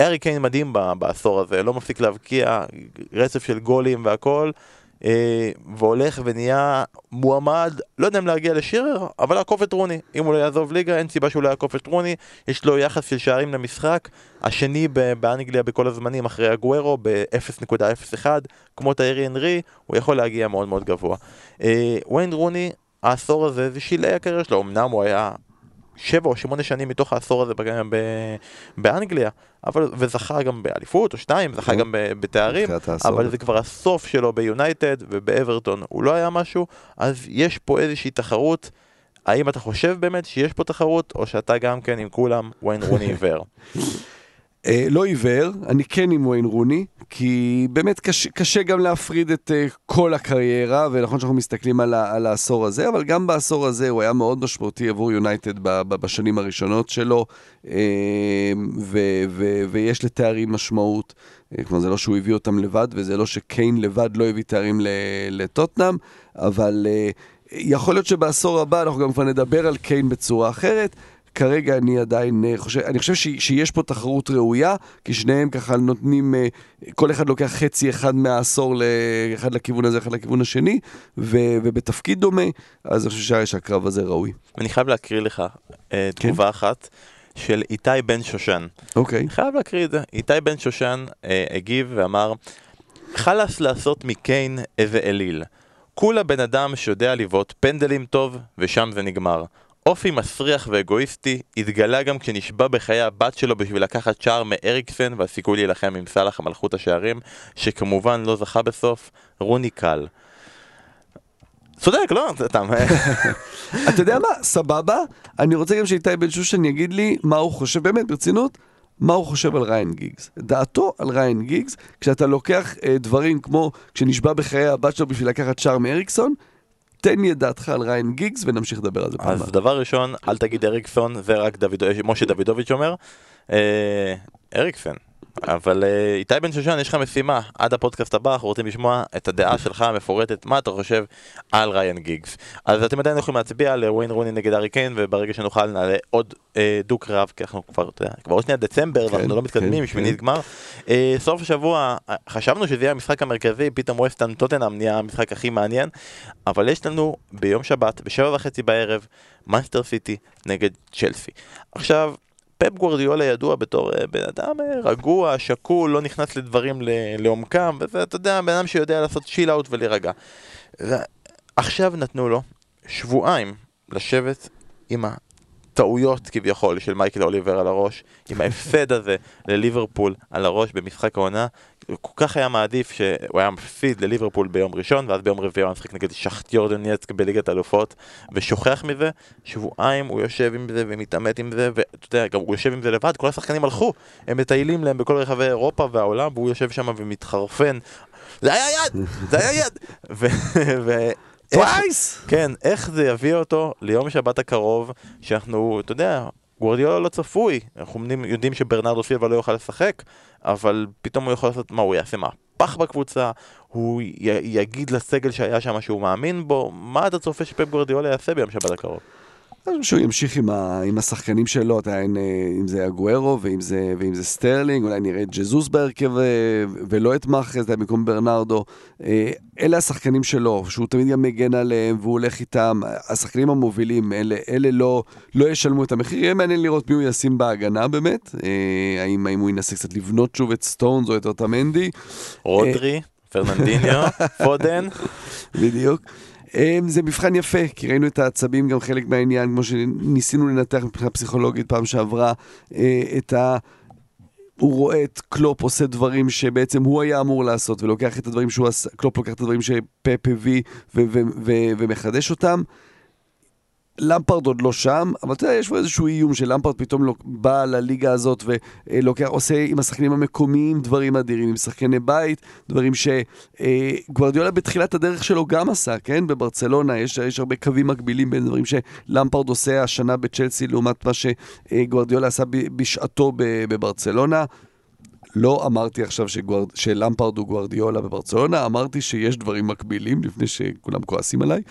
ארי קיין מדהים בעשור הזה, לא מפסיק להבקיע, רצף של גולים והכל, והולך ונהיה מועמד, לא יודע אם להגיע לשירר, אבל לעקוף את רוני. אם הוא לא יעזוב ליגה, אין סיבה שהוא לא יעקוף את רוני, יש לו יחס של שערים למשחק, השני באנגליה בכל הזמנים אחרי הגוורו ב-0.01, כמו טיירי אנרי, הוא יכול להגיע מאוד מאוד גבוה. אה, ויין רוני, העשור הזה זה שלהי הקריירה שלו, אמנם הוא היה שבע או שמונה שנים מתוך העשור הזה בג- ב- באנגליה, אבל, וזכה גם באליפות או שתיים, זכה. גם בתארים. אבל זה כבר הסוף שלו ביונייטד ובאברטון, הוא לא היה משהו, אז יש פה איזושהי תחרות. האם אתה חושב באמת שיש פה תחרות, או שאתה גם כן עם כולם ויין רוני עיוור? אה, לא עיוור, אני כן עם ויין רוני, כי באמת קשה, קשה גם להפריד את אה, כל הקריירה, ונכון שאנחנו מסתכלים על, על העשור הזה, אבל גם בעשור הזה הוא היה מאוד משמעותי עבור יונייטד בשנים הראשונות שלו, אה, ו, ו, ויש לתארים משמעות. אה, כלומר, זה לא שהוא הביא אותם לבד, וזה לא שקיין לבד לא הביא תארים לטוטנאם, אבל אה, יכול להיות שבעשור הבא אנחנו גם כבר נדבר על קיין בצורה אחרת. כרגע אני עדיין אה, חושב, אני חושב ש, שיש פה תחרות ראויה, כי שניהם ככה נותנים, אה, כל אחד לוקח חצי אחד מהעשור, אחד לכיוון הזה, אחד לכיוון השני, ו, ובתפקיד דומה, אז אני חושב שה- שהקרב הזה ראוי. אני חייב להקריא לך אה, תגובה אחת של איתי בן שושן. אוקיי. אני חייב להקריא את זה. איתי בן שושן אה, הגיב ואמר, חלאס לעשות מקיין איזה אליל. כולה בן אדם שיודע לבעוט פנדלים טוב, ושם זה נגמר. אופי מסריח ואגואיסטי התגלה גם כשנשבע בחיי הבת שלו בשביל לקחת שער מאריקסן והסיכוי להילחם עם סאלח מלכות השערים, שכמובן לא זכה בסוף, רוני קל. צודק, לא? אתה... יודע מה? סבבה. אני רוצה גם שאיתי בן שושן יגיד לי מה הוא חושב, באמת, ברצינות, מה הוא חושב על ריין גיגס. דעתו על ריין גיגס, כשאתה לוקח אה, דברים כמו כשנשבע בחיי הבת שלו בשביל לקחת שער מאריקסון, תן לי את דעתך על ריין גיגס ונמשיך לדבר על זה פעם אז. דבר ראשון, אל תגיד אריקסון, זה רק דוד, משה דוידוביץ' אומר. אה, אריקסן. אבל אה, איתי בן שושן, יש לך משימה, עד הפודקאסט הבא אנחנו רוצים לשמוע את הדעה שלך המפורטת, מה אתה חושב על ריין גיגס. אז אתם עדיין יכולים להצביע לוויין רוני נגד ארי קיין, וברגע שנוכל נעלה עוד אה, דו-קרב, כי אנחנו כבר, אתה יודע, כבר עוד שנייה דצמבר, כן, ואנחנו לא מתקדמים, כן, שמינית כן. גמר. אה, סוף השבוע, אה, חשבנו שזה יהיה המשחק המרכזי, פתאום ווסטן טוטנאם נהיה המשחק הכי מעניין, אבל יש לנו ביום שבת, בשבע וחצי בערב, מנסטר סיטי נגד צ'לסי. עכשיו, פפ גוורדיולה ידוע בתור אה, בן אדם אה, רגוע, שקול, לא נכנס לדברים לעומקם, וזה, אתה יודע, בן אדם שיודע לעשות צ'יל אאוט ולהירגע. עכשיו נתנו לו שבועיים לשבת עם הטעויות כביכול של מייקל אוליבר על הראש, עם ההפסד הזה לליברפול על הראש במשחק העונה. כל כך היה מעדיף שהוא היה מפסיד לליברפול ביום ראשון, ואז ביום רביעי הוא היה משחק נגד שחטיור דונייצק בליגת האלופות, ושוכח מזה, שבועיים הוא יושב עם זה ומתעמת עם זה, ואתה יודע, גם הוא יושב עם זה לבד, כל השחקנים הלכו, הם מטיילים להם בכל רחבי אירופה והעולם, והוא יושב שם ומתחרפן. זה היה יד! זה היה יד! ו... ו... טווייס! כן, איך זה יביא אותו ליום שבת הקרוב, שאנחנו, אתה יודע, גוורדיולה לא צפוי, אנחנו יודעים- שברנרדו סילבה לא יוכל לשחק, אבל פתאום הוא יכול לעשות, מה, הוא יעשה מהפך בקבוצה, הוא י- יגיד לסגל שהיה שם שהוא מאמין בו, מה אתה צופה שפפ גוורדיולה יעשה ביום שבת הקרוב? שהוא ימשיך עם, ה, עם השחקנים שלו, אתה יודע, אם זה אגוארו ואם זה, ואם זה סטרלינג, אולי נראה את ג'זוס בהרכב אה, ולא את מאחרז, במקום ברנרדו. אה, אלה השחקנים שלו, שהוא תמיד גם מגן עליהם והוא הולך איתם. השחקנים המובילים, אלה, אלה לא, לא ישלמו את המחיר. יהיה מעניין לראות מי הוא ישים בהגנה באמת. אה, האם, האם הוא ינסה קצת לבנות שוב את סטונס או את אוטמנדי. רודרי, פרננדיניו, פודן, בדיוק. אמ, זה מבחן יפה, כי ראינו את העצבים גם חלק מהעניין, כמו שניסינו לנתח מבחינה פסיכולוגית פעם שעברה, אה, את ה... הוא רואה את קלופ עושה דברים שבעצם הוא היה אמור לעשות, ולוקח את הדברים שהוא עשה, קלופ לוקח את הדברים שפפ הביא ומחדש אותם. למפרד עוד לא שם, אבל אתה יודע, יש פה איזשהו איום שלמפרד פתאום לא, בא לליגה הזאת ולוקח, עושה עם השחקנים המקומיים דברים אדירים, עם שחקני בית, דברים שגוורדיולה בתחילת הדרך שלו גם עשה, כן? בברצלונה יש, יש הרבה קווים מקבילים בין דברים שלמפרד עושה השנה בצ'לסי לעומת מה שגוורדיולה עשה בשעתו בברצלונה. לא אמרתי עכשיו שגוארד, שלמפרד הוא גוארדיולה בברצלונה, אמרתי שיש דברים מקבילים לפני שכולם כועסים עליי.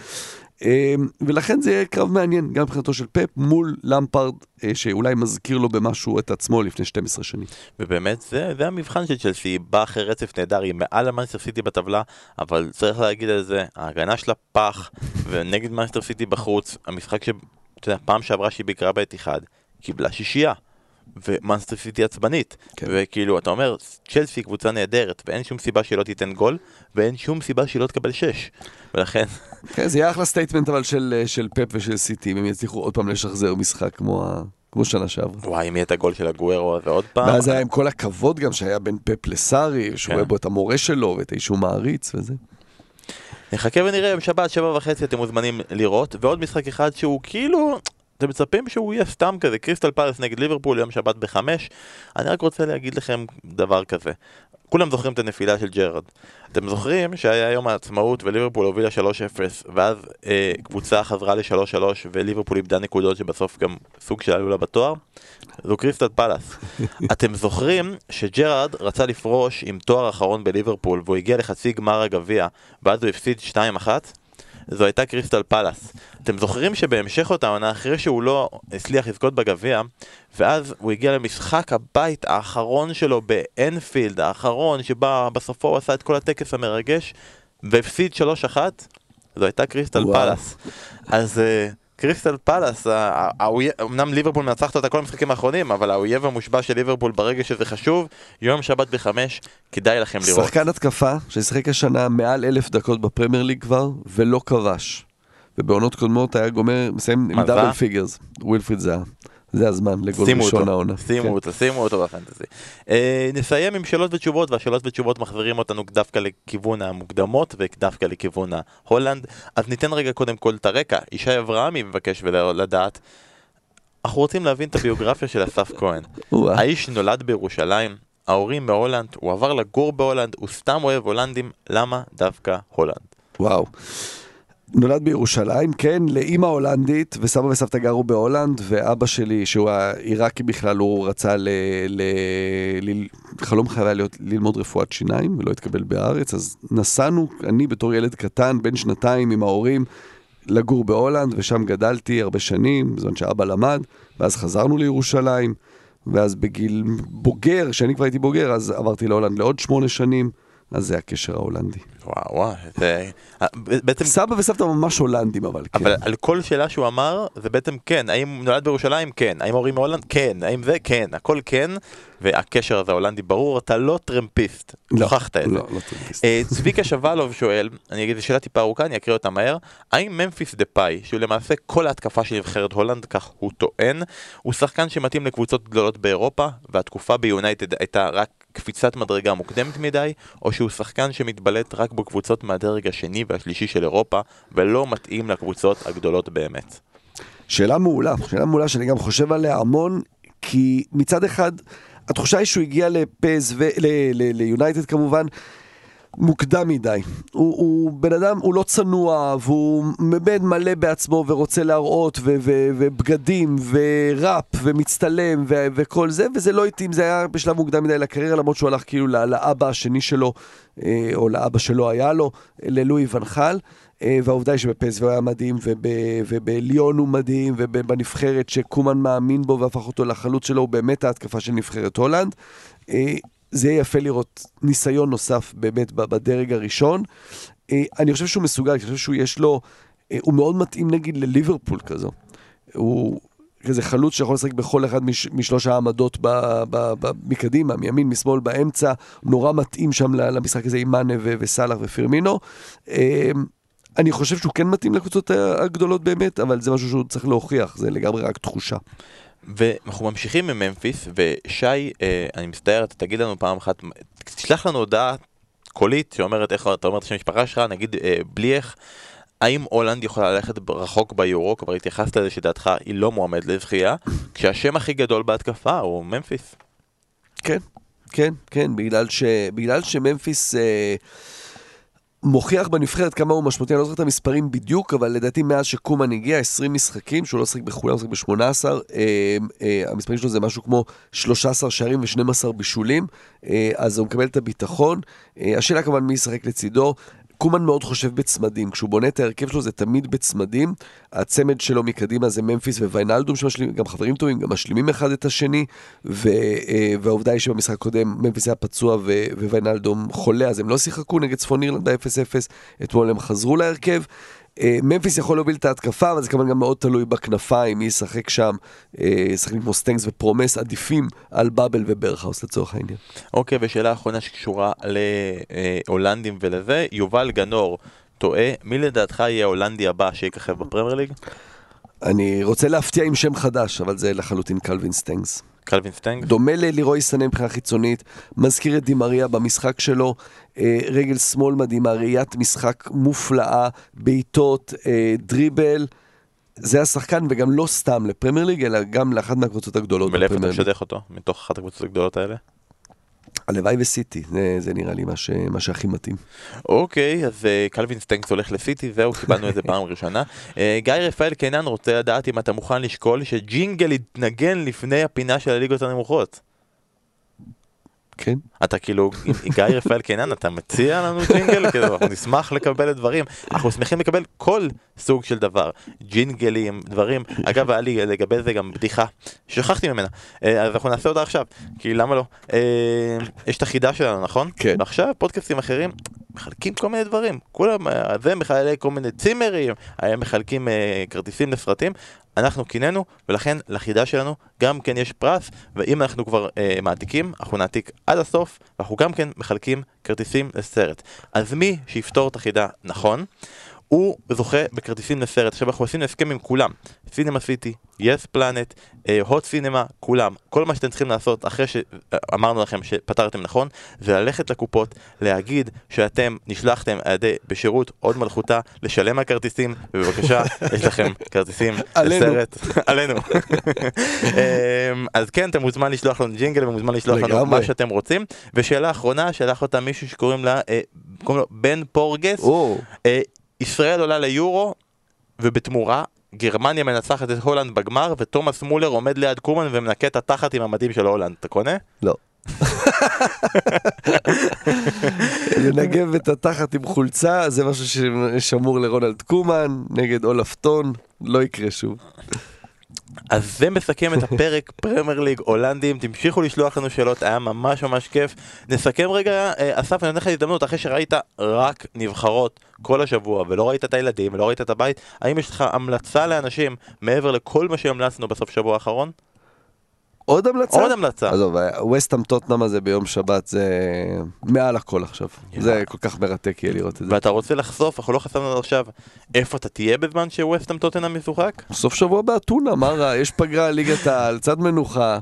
אה, ולכן זה יהיה קרב מעניין, גם מבחינתו של פפ מול למפרד, אה, שאולי מזכיר לו במשהו את עצמו לפני 12 שנים. ובאמת זה, זה המבחן של צ'לסי, היא באה אחרי רצף נהדר, היא מעל המאנסטר סיטי בטבלה, אבל צריך להגיד על זה, ההגנה שלה פח, ונגד מאנסטר סיטי בחוץ, המשחק ש... אתה יודע, פעם שעברה שהיא ביקרה באתיחד, קיבלה שישייה. ומאנסטר סיטי עצבנית, כן. וכאילו אתה אומר צ'לסי קבוצה נהדרת ואין שום סיבה שהיא לא תיתן גול ואין שום סיבה שהיא לא תקבל שש ולכן כן, זה יהיה אחלה statement אבל של, של פפ ושל סיטי, אם הם יצליחו עוד פעם לשחזר משחק כמו, ה... כמו שנה שעברה. וואי אם יהיה את הגול של אגוארו הזה עוד פעם ואז היה עם כל הכבוד גם שהיה בין פפ לסארי, שהוא כן. רואה בו את המורה שלו ואת האיש שהוא מעריץ וזה. נחכה ונראה יום שבת שבע וחצי אתם מוזמנים לראות ועוד משחק אחד שהוא כאילו אתם מצפים שהוא יהיה סתם כזה קריסטל פאלאס נגד ליברפול יום שבת בחמש? אני רק רוצה להגיד לכם דבר כזה. כולם זוכרים את הנפילה של ג'רארד. אתם זוכרים שהיה יום העצמאות וליברפול הובילה 3-0 ואז אה, קבוצה חזרה ל-3-3 וליברפול איבדה נקודות שבסוף גם סוג של עלו לה בתואר? זו קריסטל פלס אתם זוכרים שג'רארד רצה לפרוש עם תואר אחרון בליברפול והוא הגיע לחצי גמר הגביע ואז הוא הפסיד 2-1 זו הייתה קריסטל פלאס. אתם זוכרים שבהמשך אותה עונה, אחרי שהוא לא הצליח לזכות בגביע, ואז הוא הגיע למשחק הבית האחרון שלו באנפילד, האחרון, שבה בסופו הוא עשה את כל הטקס המרגש, והפסיד 3-1, זו הייתה קריסטל וואו. פלאס. אז אה, קריסטל פלאס, אמנם ליברפול מנצחת אותה כל המשחקים האחרונים, אבל האויב המושבע של ליברפול ברגע שזה חשוב, יום שבת בחמש, כדאי לכם לראות. שחקן התקפה ששיחק השנה מעל אלף דקות בפרמייר ליג כבר, ולא כבש. ובעונות קודמות היה גומר, מסיים עם דאבל? פיגרס, ווילפריד זאהה. זה הזמן לגול ראשון העונה. שימו כן. אותו, שימו אותו בפנטזי. אה, נסיים עם שאלות ותשובות, והשאלות ותשובות מחזירים אותנו דווקא לכיוון המוקדמות ודווקא לכיוון ההולנד. אז ניתן רגע קודם כל את הרקע. ישי אברהמי מבקש לדעת, אנחנו רוצים להבין את הביוגרפיה של אסף כהן. האיש נולד בירושלים, ההורים מהולנד, הוא עבר לגור בהולנד, הוא סתם אוהב הולנדים, למה דווקא הולנד? וואו. נולד בירושלים, כן, לאימא הולנדית, וסבא וסבתא גרו בהולנד, ואבא שלי, שהוא העיראקי בכלל, הוא רצה ל... ל... ל... חלום חייו היה להיות ללמוד רפואת שיניים, ולא התקבל בארץ, אז נסענו, אני בתור ילד קטן, בן שנתיים עם ההורים, לגור בהולנד, ושם גדלתי הרבה שנים, בזמן שאבא למד, ואז חזרנו לירושלים, ואז בגיל בוגר, כשאני כבר הייתי בוגר, אז עברתי להולנד לעוד שמונה שנים, אז זה הקשר ההולנדי. וואו וואו, זה... אה, בעצם סבא וסבתא ממש הולנדים, אבל כן. אבל על כל שאלה שהוא אמר, זה בעצם כן. האם נולד בירושלים? כן. האם ההורים מהולנד? כן. האם זה? כן. הכל כן. והקשר הזה ההולנדי ברור, אתה לא טרמפיסט. לא, הוכחת את זה. לא, לא טרמפיסט. אה, צביקה שוולוב שואל, אני אגיד, זו שאלה טיפה ארוכה, אני אקריא אותה מהר. האם ממפיס דפאי, שהוא למעשה כל ההתקפה של נבחרת הולנד, כך הוא טוען, הוא שחקן שמתאים לקבוצות גדולות באירופה, והתקופה ביונייטד הייתה רק קפיצת מדרגה מוקדמת מדי, או שהוא שחקן שמתבלט רק בקבוצות מהדרג השני והשלישי של אירופה, ולא מתאים לקבוצות הגדולות באמת. שאלה מעולה, שאלה מעולה שאני גם חושב עליה המון, כי מצד אחד, התחושה היא שהוא הגיע לפז, ליונייטד כמובן, מוקדם מדי. הוא, הוא בן אדם, הוא לא צנוע, והוא באמת מלא בעצמו ורוצה להראות, ו- ו- ובגדים, וראפ, ומצטלם, ו- וכל זה, וזה לא התאים, זה היה בשלב מוקדם מדי לקריירה, למרות שהוא הלך כאילו לא- לאבא השני שלו, אה, או לאבא שלו היה לו, ללואי ונחל. אה, והעובדה היא שבפסו היה מדהים, וב, ובליון הוא מדהים, ובנבחרת שקומן מאמין בו והפך אותו לחלוץ שלו, הוא באמת ההתקפה של נבחרת הולנד. זה יהיה יפה לראות ניסיון נוסף באמת בדרג הראשון. אה, אני חושב שהוא מסוגל, אני חושב שהוא יש לו, אה, הוא מאוד מתאים נגיד לליברפול כזו. הוא כזה חלוץ שיכול לשחק בכל אחד מש, משלוש העמדות ב, ב, ב, מקדימה, מימין, משמאל, באמצע, נורא מתאים שם למשחק הזה עם מאנה וסאלח ופירמינו. אה, אני חושב שהוא כן מתאים לקבוצות הגדולות באמת, אבל זה משהו שהוא צריך להוכיח, זה לגמרי רק תחושה. ואנחנו ממשיכים מממפיס, ושי, אה, אני מצטער, אתה תגיד לנו פעם אחת, תשלח לנו הודעה קולית שאומרת איך אתה אומר את השם המשפחה שלך, נגיד אה, בלי איך, האם הולנד יכולה ללכת רחוק ביורו, כבר התייחסת לזה שדעתך היא לא מועמדת לזכייה, כשהשם הכי גדול בהתקפה הוא ממפיס. כן, כן, כן, בגלל, ש, בגלל שממפיס... אה, מוכיח בנבחרת כמה הוא משמעותי, אני לא זוכר את המספרים בדיוק, אבל לדעתי מאז שקומן הגיע, 20 משחקים, שהוא לא שחק בכולם, הוא שחק ב-18, אה, אה, המספרים שלו זה משהו כמו 13 שערים ו-12 בישולים, אה, אז הוא מקבל את הביטחון. אה, השאלה כמובן מי ישחק לצידו. קומן מאוד חושב בצמדים, כשהוא בונה את ההרכב שלו זה תמיד בצמדים, הצמד שלו מקדימה זה ממפיס וויינלדום שמשלימים, גם חברים טובים, גם משלימים אחד את השני, ו, אה, והעובדה היא שבמשחק הקודם ממפיס היה פצוע וויינלדום חולה, אז הם לא שיחקו נגד צפון אירלנד ה-0-0, אתמול הם חזרו להרכב. אה, ממפיס יכול להוביל את ההתקפה, אבל זה כמובן גם מאוד תלוי בכנפיים, מי ישחק שם. אה, שחקנים כמו סטנקס ופרומס עדיפים על באבל וברחהאוס לצורך העניין. אוקיי, ושאלה אחרונה שקשורה להולנדים ולזה, יובל גנור טועה, מי לדעתך יהיה ההולנדי הבא שיככב בפרמייר ליג? אני רוצה להפתיע עם שם חדש, אבל זה לחלוטין קלווין סטנקס. קלווין סטנג? דומה ללירוי סנה מבחינה חיצונית, מזכיר את די מריה במשחק שלו, אה, רגל שמאל מדהימה, ראיית משחק מופלאה, בעיטות, אה, דריבל. זה השחקן, וגם לא סתם לפרמייר ליג, אלא גם לאחת מהקבוצות הגדולות ולאיפה אתה. משדך אותו? מתוך אחת הקבוצות הגדולות האלה? הלוואי וסיטי, זה, זה נראה לי מה, ש, מה שהכי מתאים. אוקיי, אז אה, קלווין סטנקס הולך לסיטי, זהו, קיבלנו את זה פעם ראשונה. אה, גיא רפאל קינן רוצה לדעת אם אתה מוכן לשקול שג'ינגל יתנגן לפני הפינה של הליגות הנמוכות. כן? אתה כאילו, גיא רפאל קינן, אתה מציע לנו ג'ינגל? כאילו, אנחנו נשמח לקבל דברים. אנחנו שמחים לקבל כל סוג של דבר. ג'ינגלים, דברים. אגב, היה לי לגבי זה גם בדיחה, שכחתי ממנה. אה, אז אנחנו נעשה אותה עכשיו, כי למה לא? אה, יש את החידה שלנו, נכון? כן. ועכשיו פודקאסטים אחרים מחלקים כל מיני דברים. כולם, זה מחלק כל מיני צימרים, הם מחלקים אה, כרטיסים לסרטים. אנחנו קינאנו, ולכן לחידה שלנו גם כן יש פרס, ואם אנחנו כבר אה, מעתיקים, אנחנו נעתיק עד הסוף, ואנחנו גם כן מחלקים כרטיסים לסרט. אז מי שיפתור את החידה נכון, הוא זוכה בכרטיסים לסרט. עכשיו אנחנו עשינו הסכם עם כולם, סינמה סיטי, יס פלנט, הוט סינמה, כולם. כל מה שאתם צריכים לעשות אחרי שאמרנו לכם שפתרתם נכון, זה ללכת לקופות, להגיד שאתם נשלחתם על ידי בשירות עוד מלכותה, לשלם על כרטיסים, ובבקשה, יש לכם כרטיסים. לסרט. עלינו. אמ, אז כן, אתם מוזמן לשלוח לנו ג'ינגל ומוזמן לשלוח לנו. מה שאתם רוצים. ושאלה אחרונה, שלח אותה מישהו שקוראים לה, אה, קוראים לו בן פורגס. ישראל עולה ליורו, ובתמורה, גרמניה מנצחת את הולנד בגמר, ותומאס מולר עומד ליד קומן ומנקה את התחת עם המדים של הולנד. אתה קונה? לא. לנגב את התחת עם חולצה, זה משהו ששמור לרונלד קומן, נגד אולף טון, לא יקרה שוב. אז זה מסכם את הפרק פרמייר ליג הולנדים, תמשיכו לשלוח לנו שאלות, היה ממש ממש כיף. נסכם רגע, אה, אסף, אני נותן לך הזדמנות, אחרי שראית רק נבחרות כל השבוע, ולא ראית את הילדים, ולא ראית את הבית, האם יש לך המלצה לאנשים, מעבר לכל מה שהמלצנו בסוף שבוע האחרון? עוד המלצה? עוד המלצה. עזוב, ווסטהאם טוטנאם הזה ביום שבת זה מעל הכל עכשיו. זה כל כך מרתק יהיה לראות את זה. ואתה רוצה לחשוף, אנחנו לא חשפנו עד עכשיו, איפה אתה תהיה בזמן שווסטהאם טוטנאם משוחק? סוף שבוע באתונה, מה רע? יש פגרה, ליגת העל, צד מנוחה.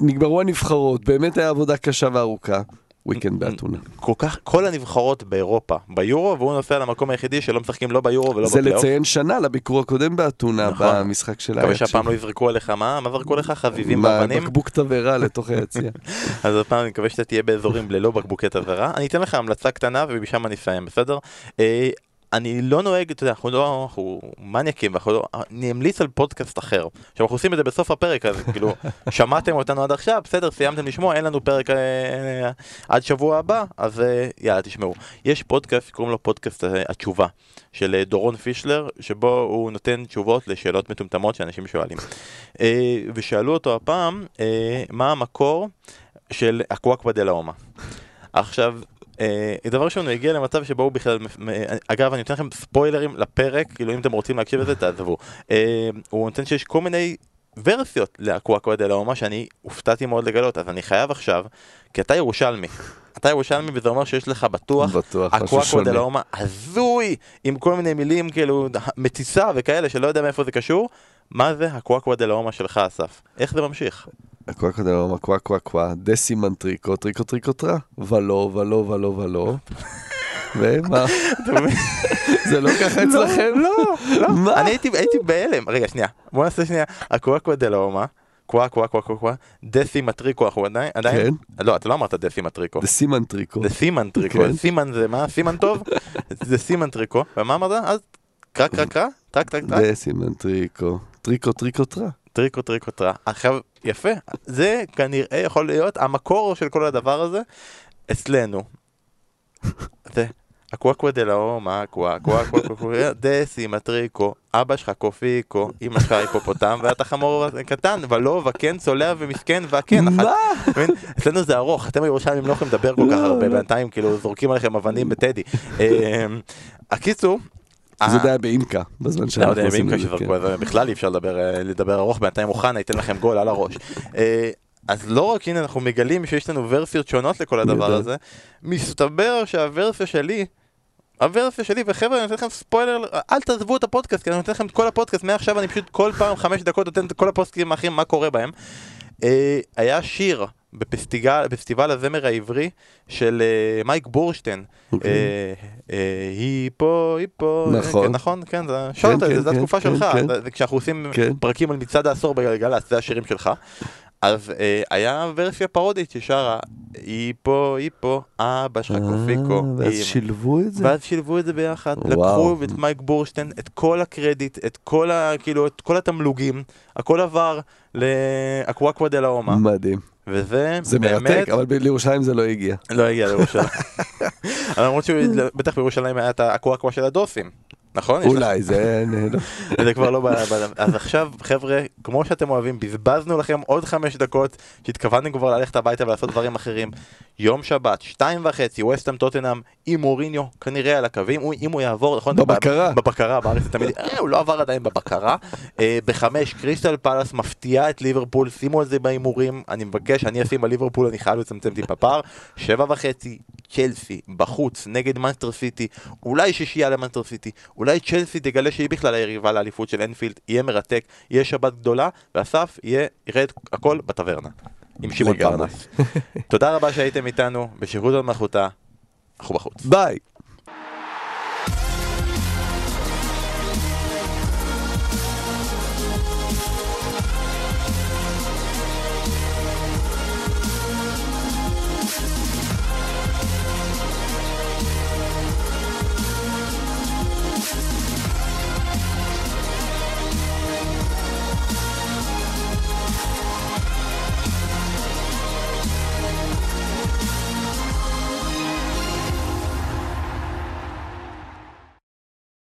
נגמרו הנבחרות, באמת היה עבודה קשה וארוכה. וויקנד באתונה. כל כך, כל הנבחרות באירופה, ביורו, והוא נוסע למקום היחידי שלא משחקים לא ביורו ולא זה בפלייאוף. לציין שנה לביקור הקודם באתונה, נכון. במשחק של מקווה שהפעם. לא יזרקו עליך, מה? מה זרקו לך? חביבים באבנים? בקבוק תבערה לתוך היציע. אז הפעם אני מקווה שאתה תהיה באזורים ללא בקבוקי תבערה. אני אתן לך המלצה קטנה ומשם אני אסיים, בסדר? אה, אני לא נוהג, אתה יודע, אנחנו לא, אנחנו מניאקים, ואנחנו לא, אני אמליץ על פודקאסט אחר. עכשיו אנחנו עושים את זה בסוף הפרק, אז כאילו, שמעתם אותנו עד עכשיו, בסדר, סיימתם לשמוע, אין לנו פרק אה, עד שבוע הבא, אז אה, יאללה, תשמעו. יש פודקאסט, קוראים לו פודקאסט אה, התשובה, של אה, דורון פישלר, שבו הוא נותן תשובות לשאלות מטומטמות שאנשים שואלים. אה, ושאלו אותו הפעם, אה, מה המקור של אקוואקווה דה לאומה. עכשיו, אה, דבר ראשון, הוא הגיע למצב שבו הוא בכלל, אגב, אני נותן לכם ספוילרים לפרק, כאילו אם אתם רוצים להקשיב לזה, תעזבו. אה, הוא נותן שיש כל מיני ורסיות לאקוואקווה דה לאומה שאני הופתעתי מאוד לגלות, אז אני חייב עכשיו, כי אתה ירושלמי. אתה ירושלמי וזה אומר שיש לך בטוח בטוח, שונה. דה לאומה הזוי, עם כל מיני מילים כאילו מתסיסה וכאלה שלא יודע מאיפה זה קשור. מה זה הקוואקווה דה לאומה שלך אסף? איך זה ממשיך? קווה קווה דלמה, קווה קווה קווה, דסימן טריקו, טריקו טריקו טרה, ולא, ולא, ולא, ולא. ומה? זה לא ככה אצלכם? לא, לא. מה? אני הייתי בהלם. רגע, שנייה. בוא נעשה שנייה. הקוואקווה דה לאומה. קווה קווה קווה קווה, דסי מטריקו, אנחנו עדיין, עדיין, לא, אתה לא אמרת דסי מטריקו. זה סימן טריקו. זה סימן טריקו, כן. סימן זה מה? סימן טוב? זה סימן טריקו, ומה אמרת? אז קרא קרא קרא? טרק טרק? זה סימן טריקו. טריקו טריקו טרה. טריקו טרא. עכשיו, יפה, זה כנראה יכול להיות המקור של כל הדבר הזה אצלנו. זה הקוואקווה דה לאומה, קווה, קווה, קווה, קווה, קווה, דסי מטריקו, אבא שלך קופיקו, אמא שלך היפופוטם, ואתה חמור קטן, ולא, וכן, צולע ומסכן, והכן, אחת-? אצלנו זה ארוך, אתם הירושלמים לא יכולים לדבר כל כך לא, הרבה. בינתיים כאילו זורקים עליכם אבנים בטדי. אמ, הקיצור, זה אה, היה באימקה, בזמן שאנחנו עושים את זה. כן. בכלל אי אפשר לדבר, אה, ארוך, בינתיים אוחנה ייתן לכם גול על הראש. אה, אז לא רק הנה אנחנו מגלים שיש לנו ורסיות שונות לכל הדבר. הזה, מסתבר שהוורסיה שלי, הוורסיה שלי, וחבר'ה אני נותן לכם ספוילר, אל תעזבו את הפודקאסט, כי אני נותן לכם את כל הפודקאסט, מעכשיו אני פשוט כל פעם חמש דקות נותן את כל הפודקאסטים האחרים, מה קורה בהם. היה שיר בפסטיגל, בפסטיבל הזמר העברי של אה, מייק בורשטיין. היא פה, היא פה, נכון. כן, נכון, כן, זה שרת, כן, זה כן, התקופה כן, שלך, כן. זה- זה כשאנחנו עושים כן. פרקים על מצעד העשור בגלגלצ, זה השירים שלך. אז אה, היה ורסיה פרודית ששרה, היא פה, היא פה, אבא שלך קופיקו. אה, ואז היא- שילבו את זה? ואז שילבו את זה ביחד, וואו. לקחו את מייק בורשטיין, את כל הקרדיט, את כל ה... כאילו, את כל התמלוגים, הכל עבר לאקוואקווה דה לאומה, מדהים. וזה זה באמת מרתק, אבל לירושלים זה לא הגיע. לא הגיע לירושלים. למרות שבטח בירושלים היה את האקוואקווה של הדוסים, נכון? אולי, זה... זה כבר לא אז עכשיו, חבר'ה, כמו שאתם אוהבים, בזבזנו לכם עוד חמש דקות, שהתכוונתם כבר ללכת הביתה ולעשות דברים אחרים. יום שבת, שתיים וחצי, ווסטהאם טוטנאם עם מוריניו, כנראה על הקווים, אם הוא יעבור, נכון? בבקרה. בבקרה, בארץ זה תמיד, אה, הוא לא עבר עדיין בבקרה. אה, בחמש, קריסטל פלאס מפתיעה את ליברפול, שימו את זה בהימורים, אני מבקש, אני אשים על ליברפול, אני חייב לצמצם טיפה פער. שבע וחצי, צ'לסי, בחוץ, נגד מנסטר סיטי, אולי שישייה למנסטר סיטי, אולי צ'לסי תגלה שהיא בכלל היריבה לאליפות של אנפילד, יהיה מרתק, יהיה שבת גדולה, ואסף יהיה, יראה את הכל בטברנה. עם שמעון. פרנס. תודה רבה שהייתם איתנו, בשירות המלכותה, אנחנו בחוץ. ביי.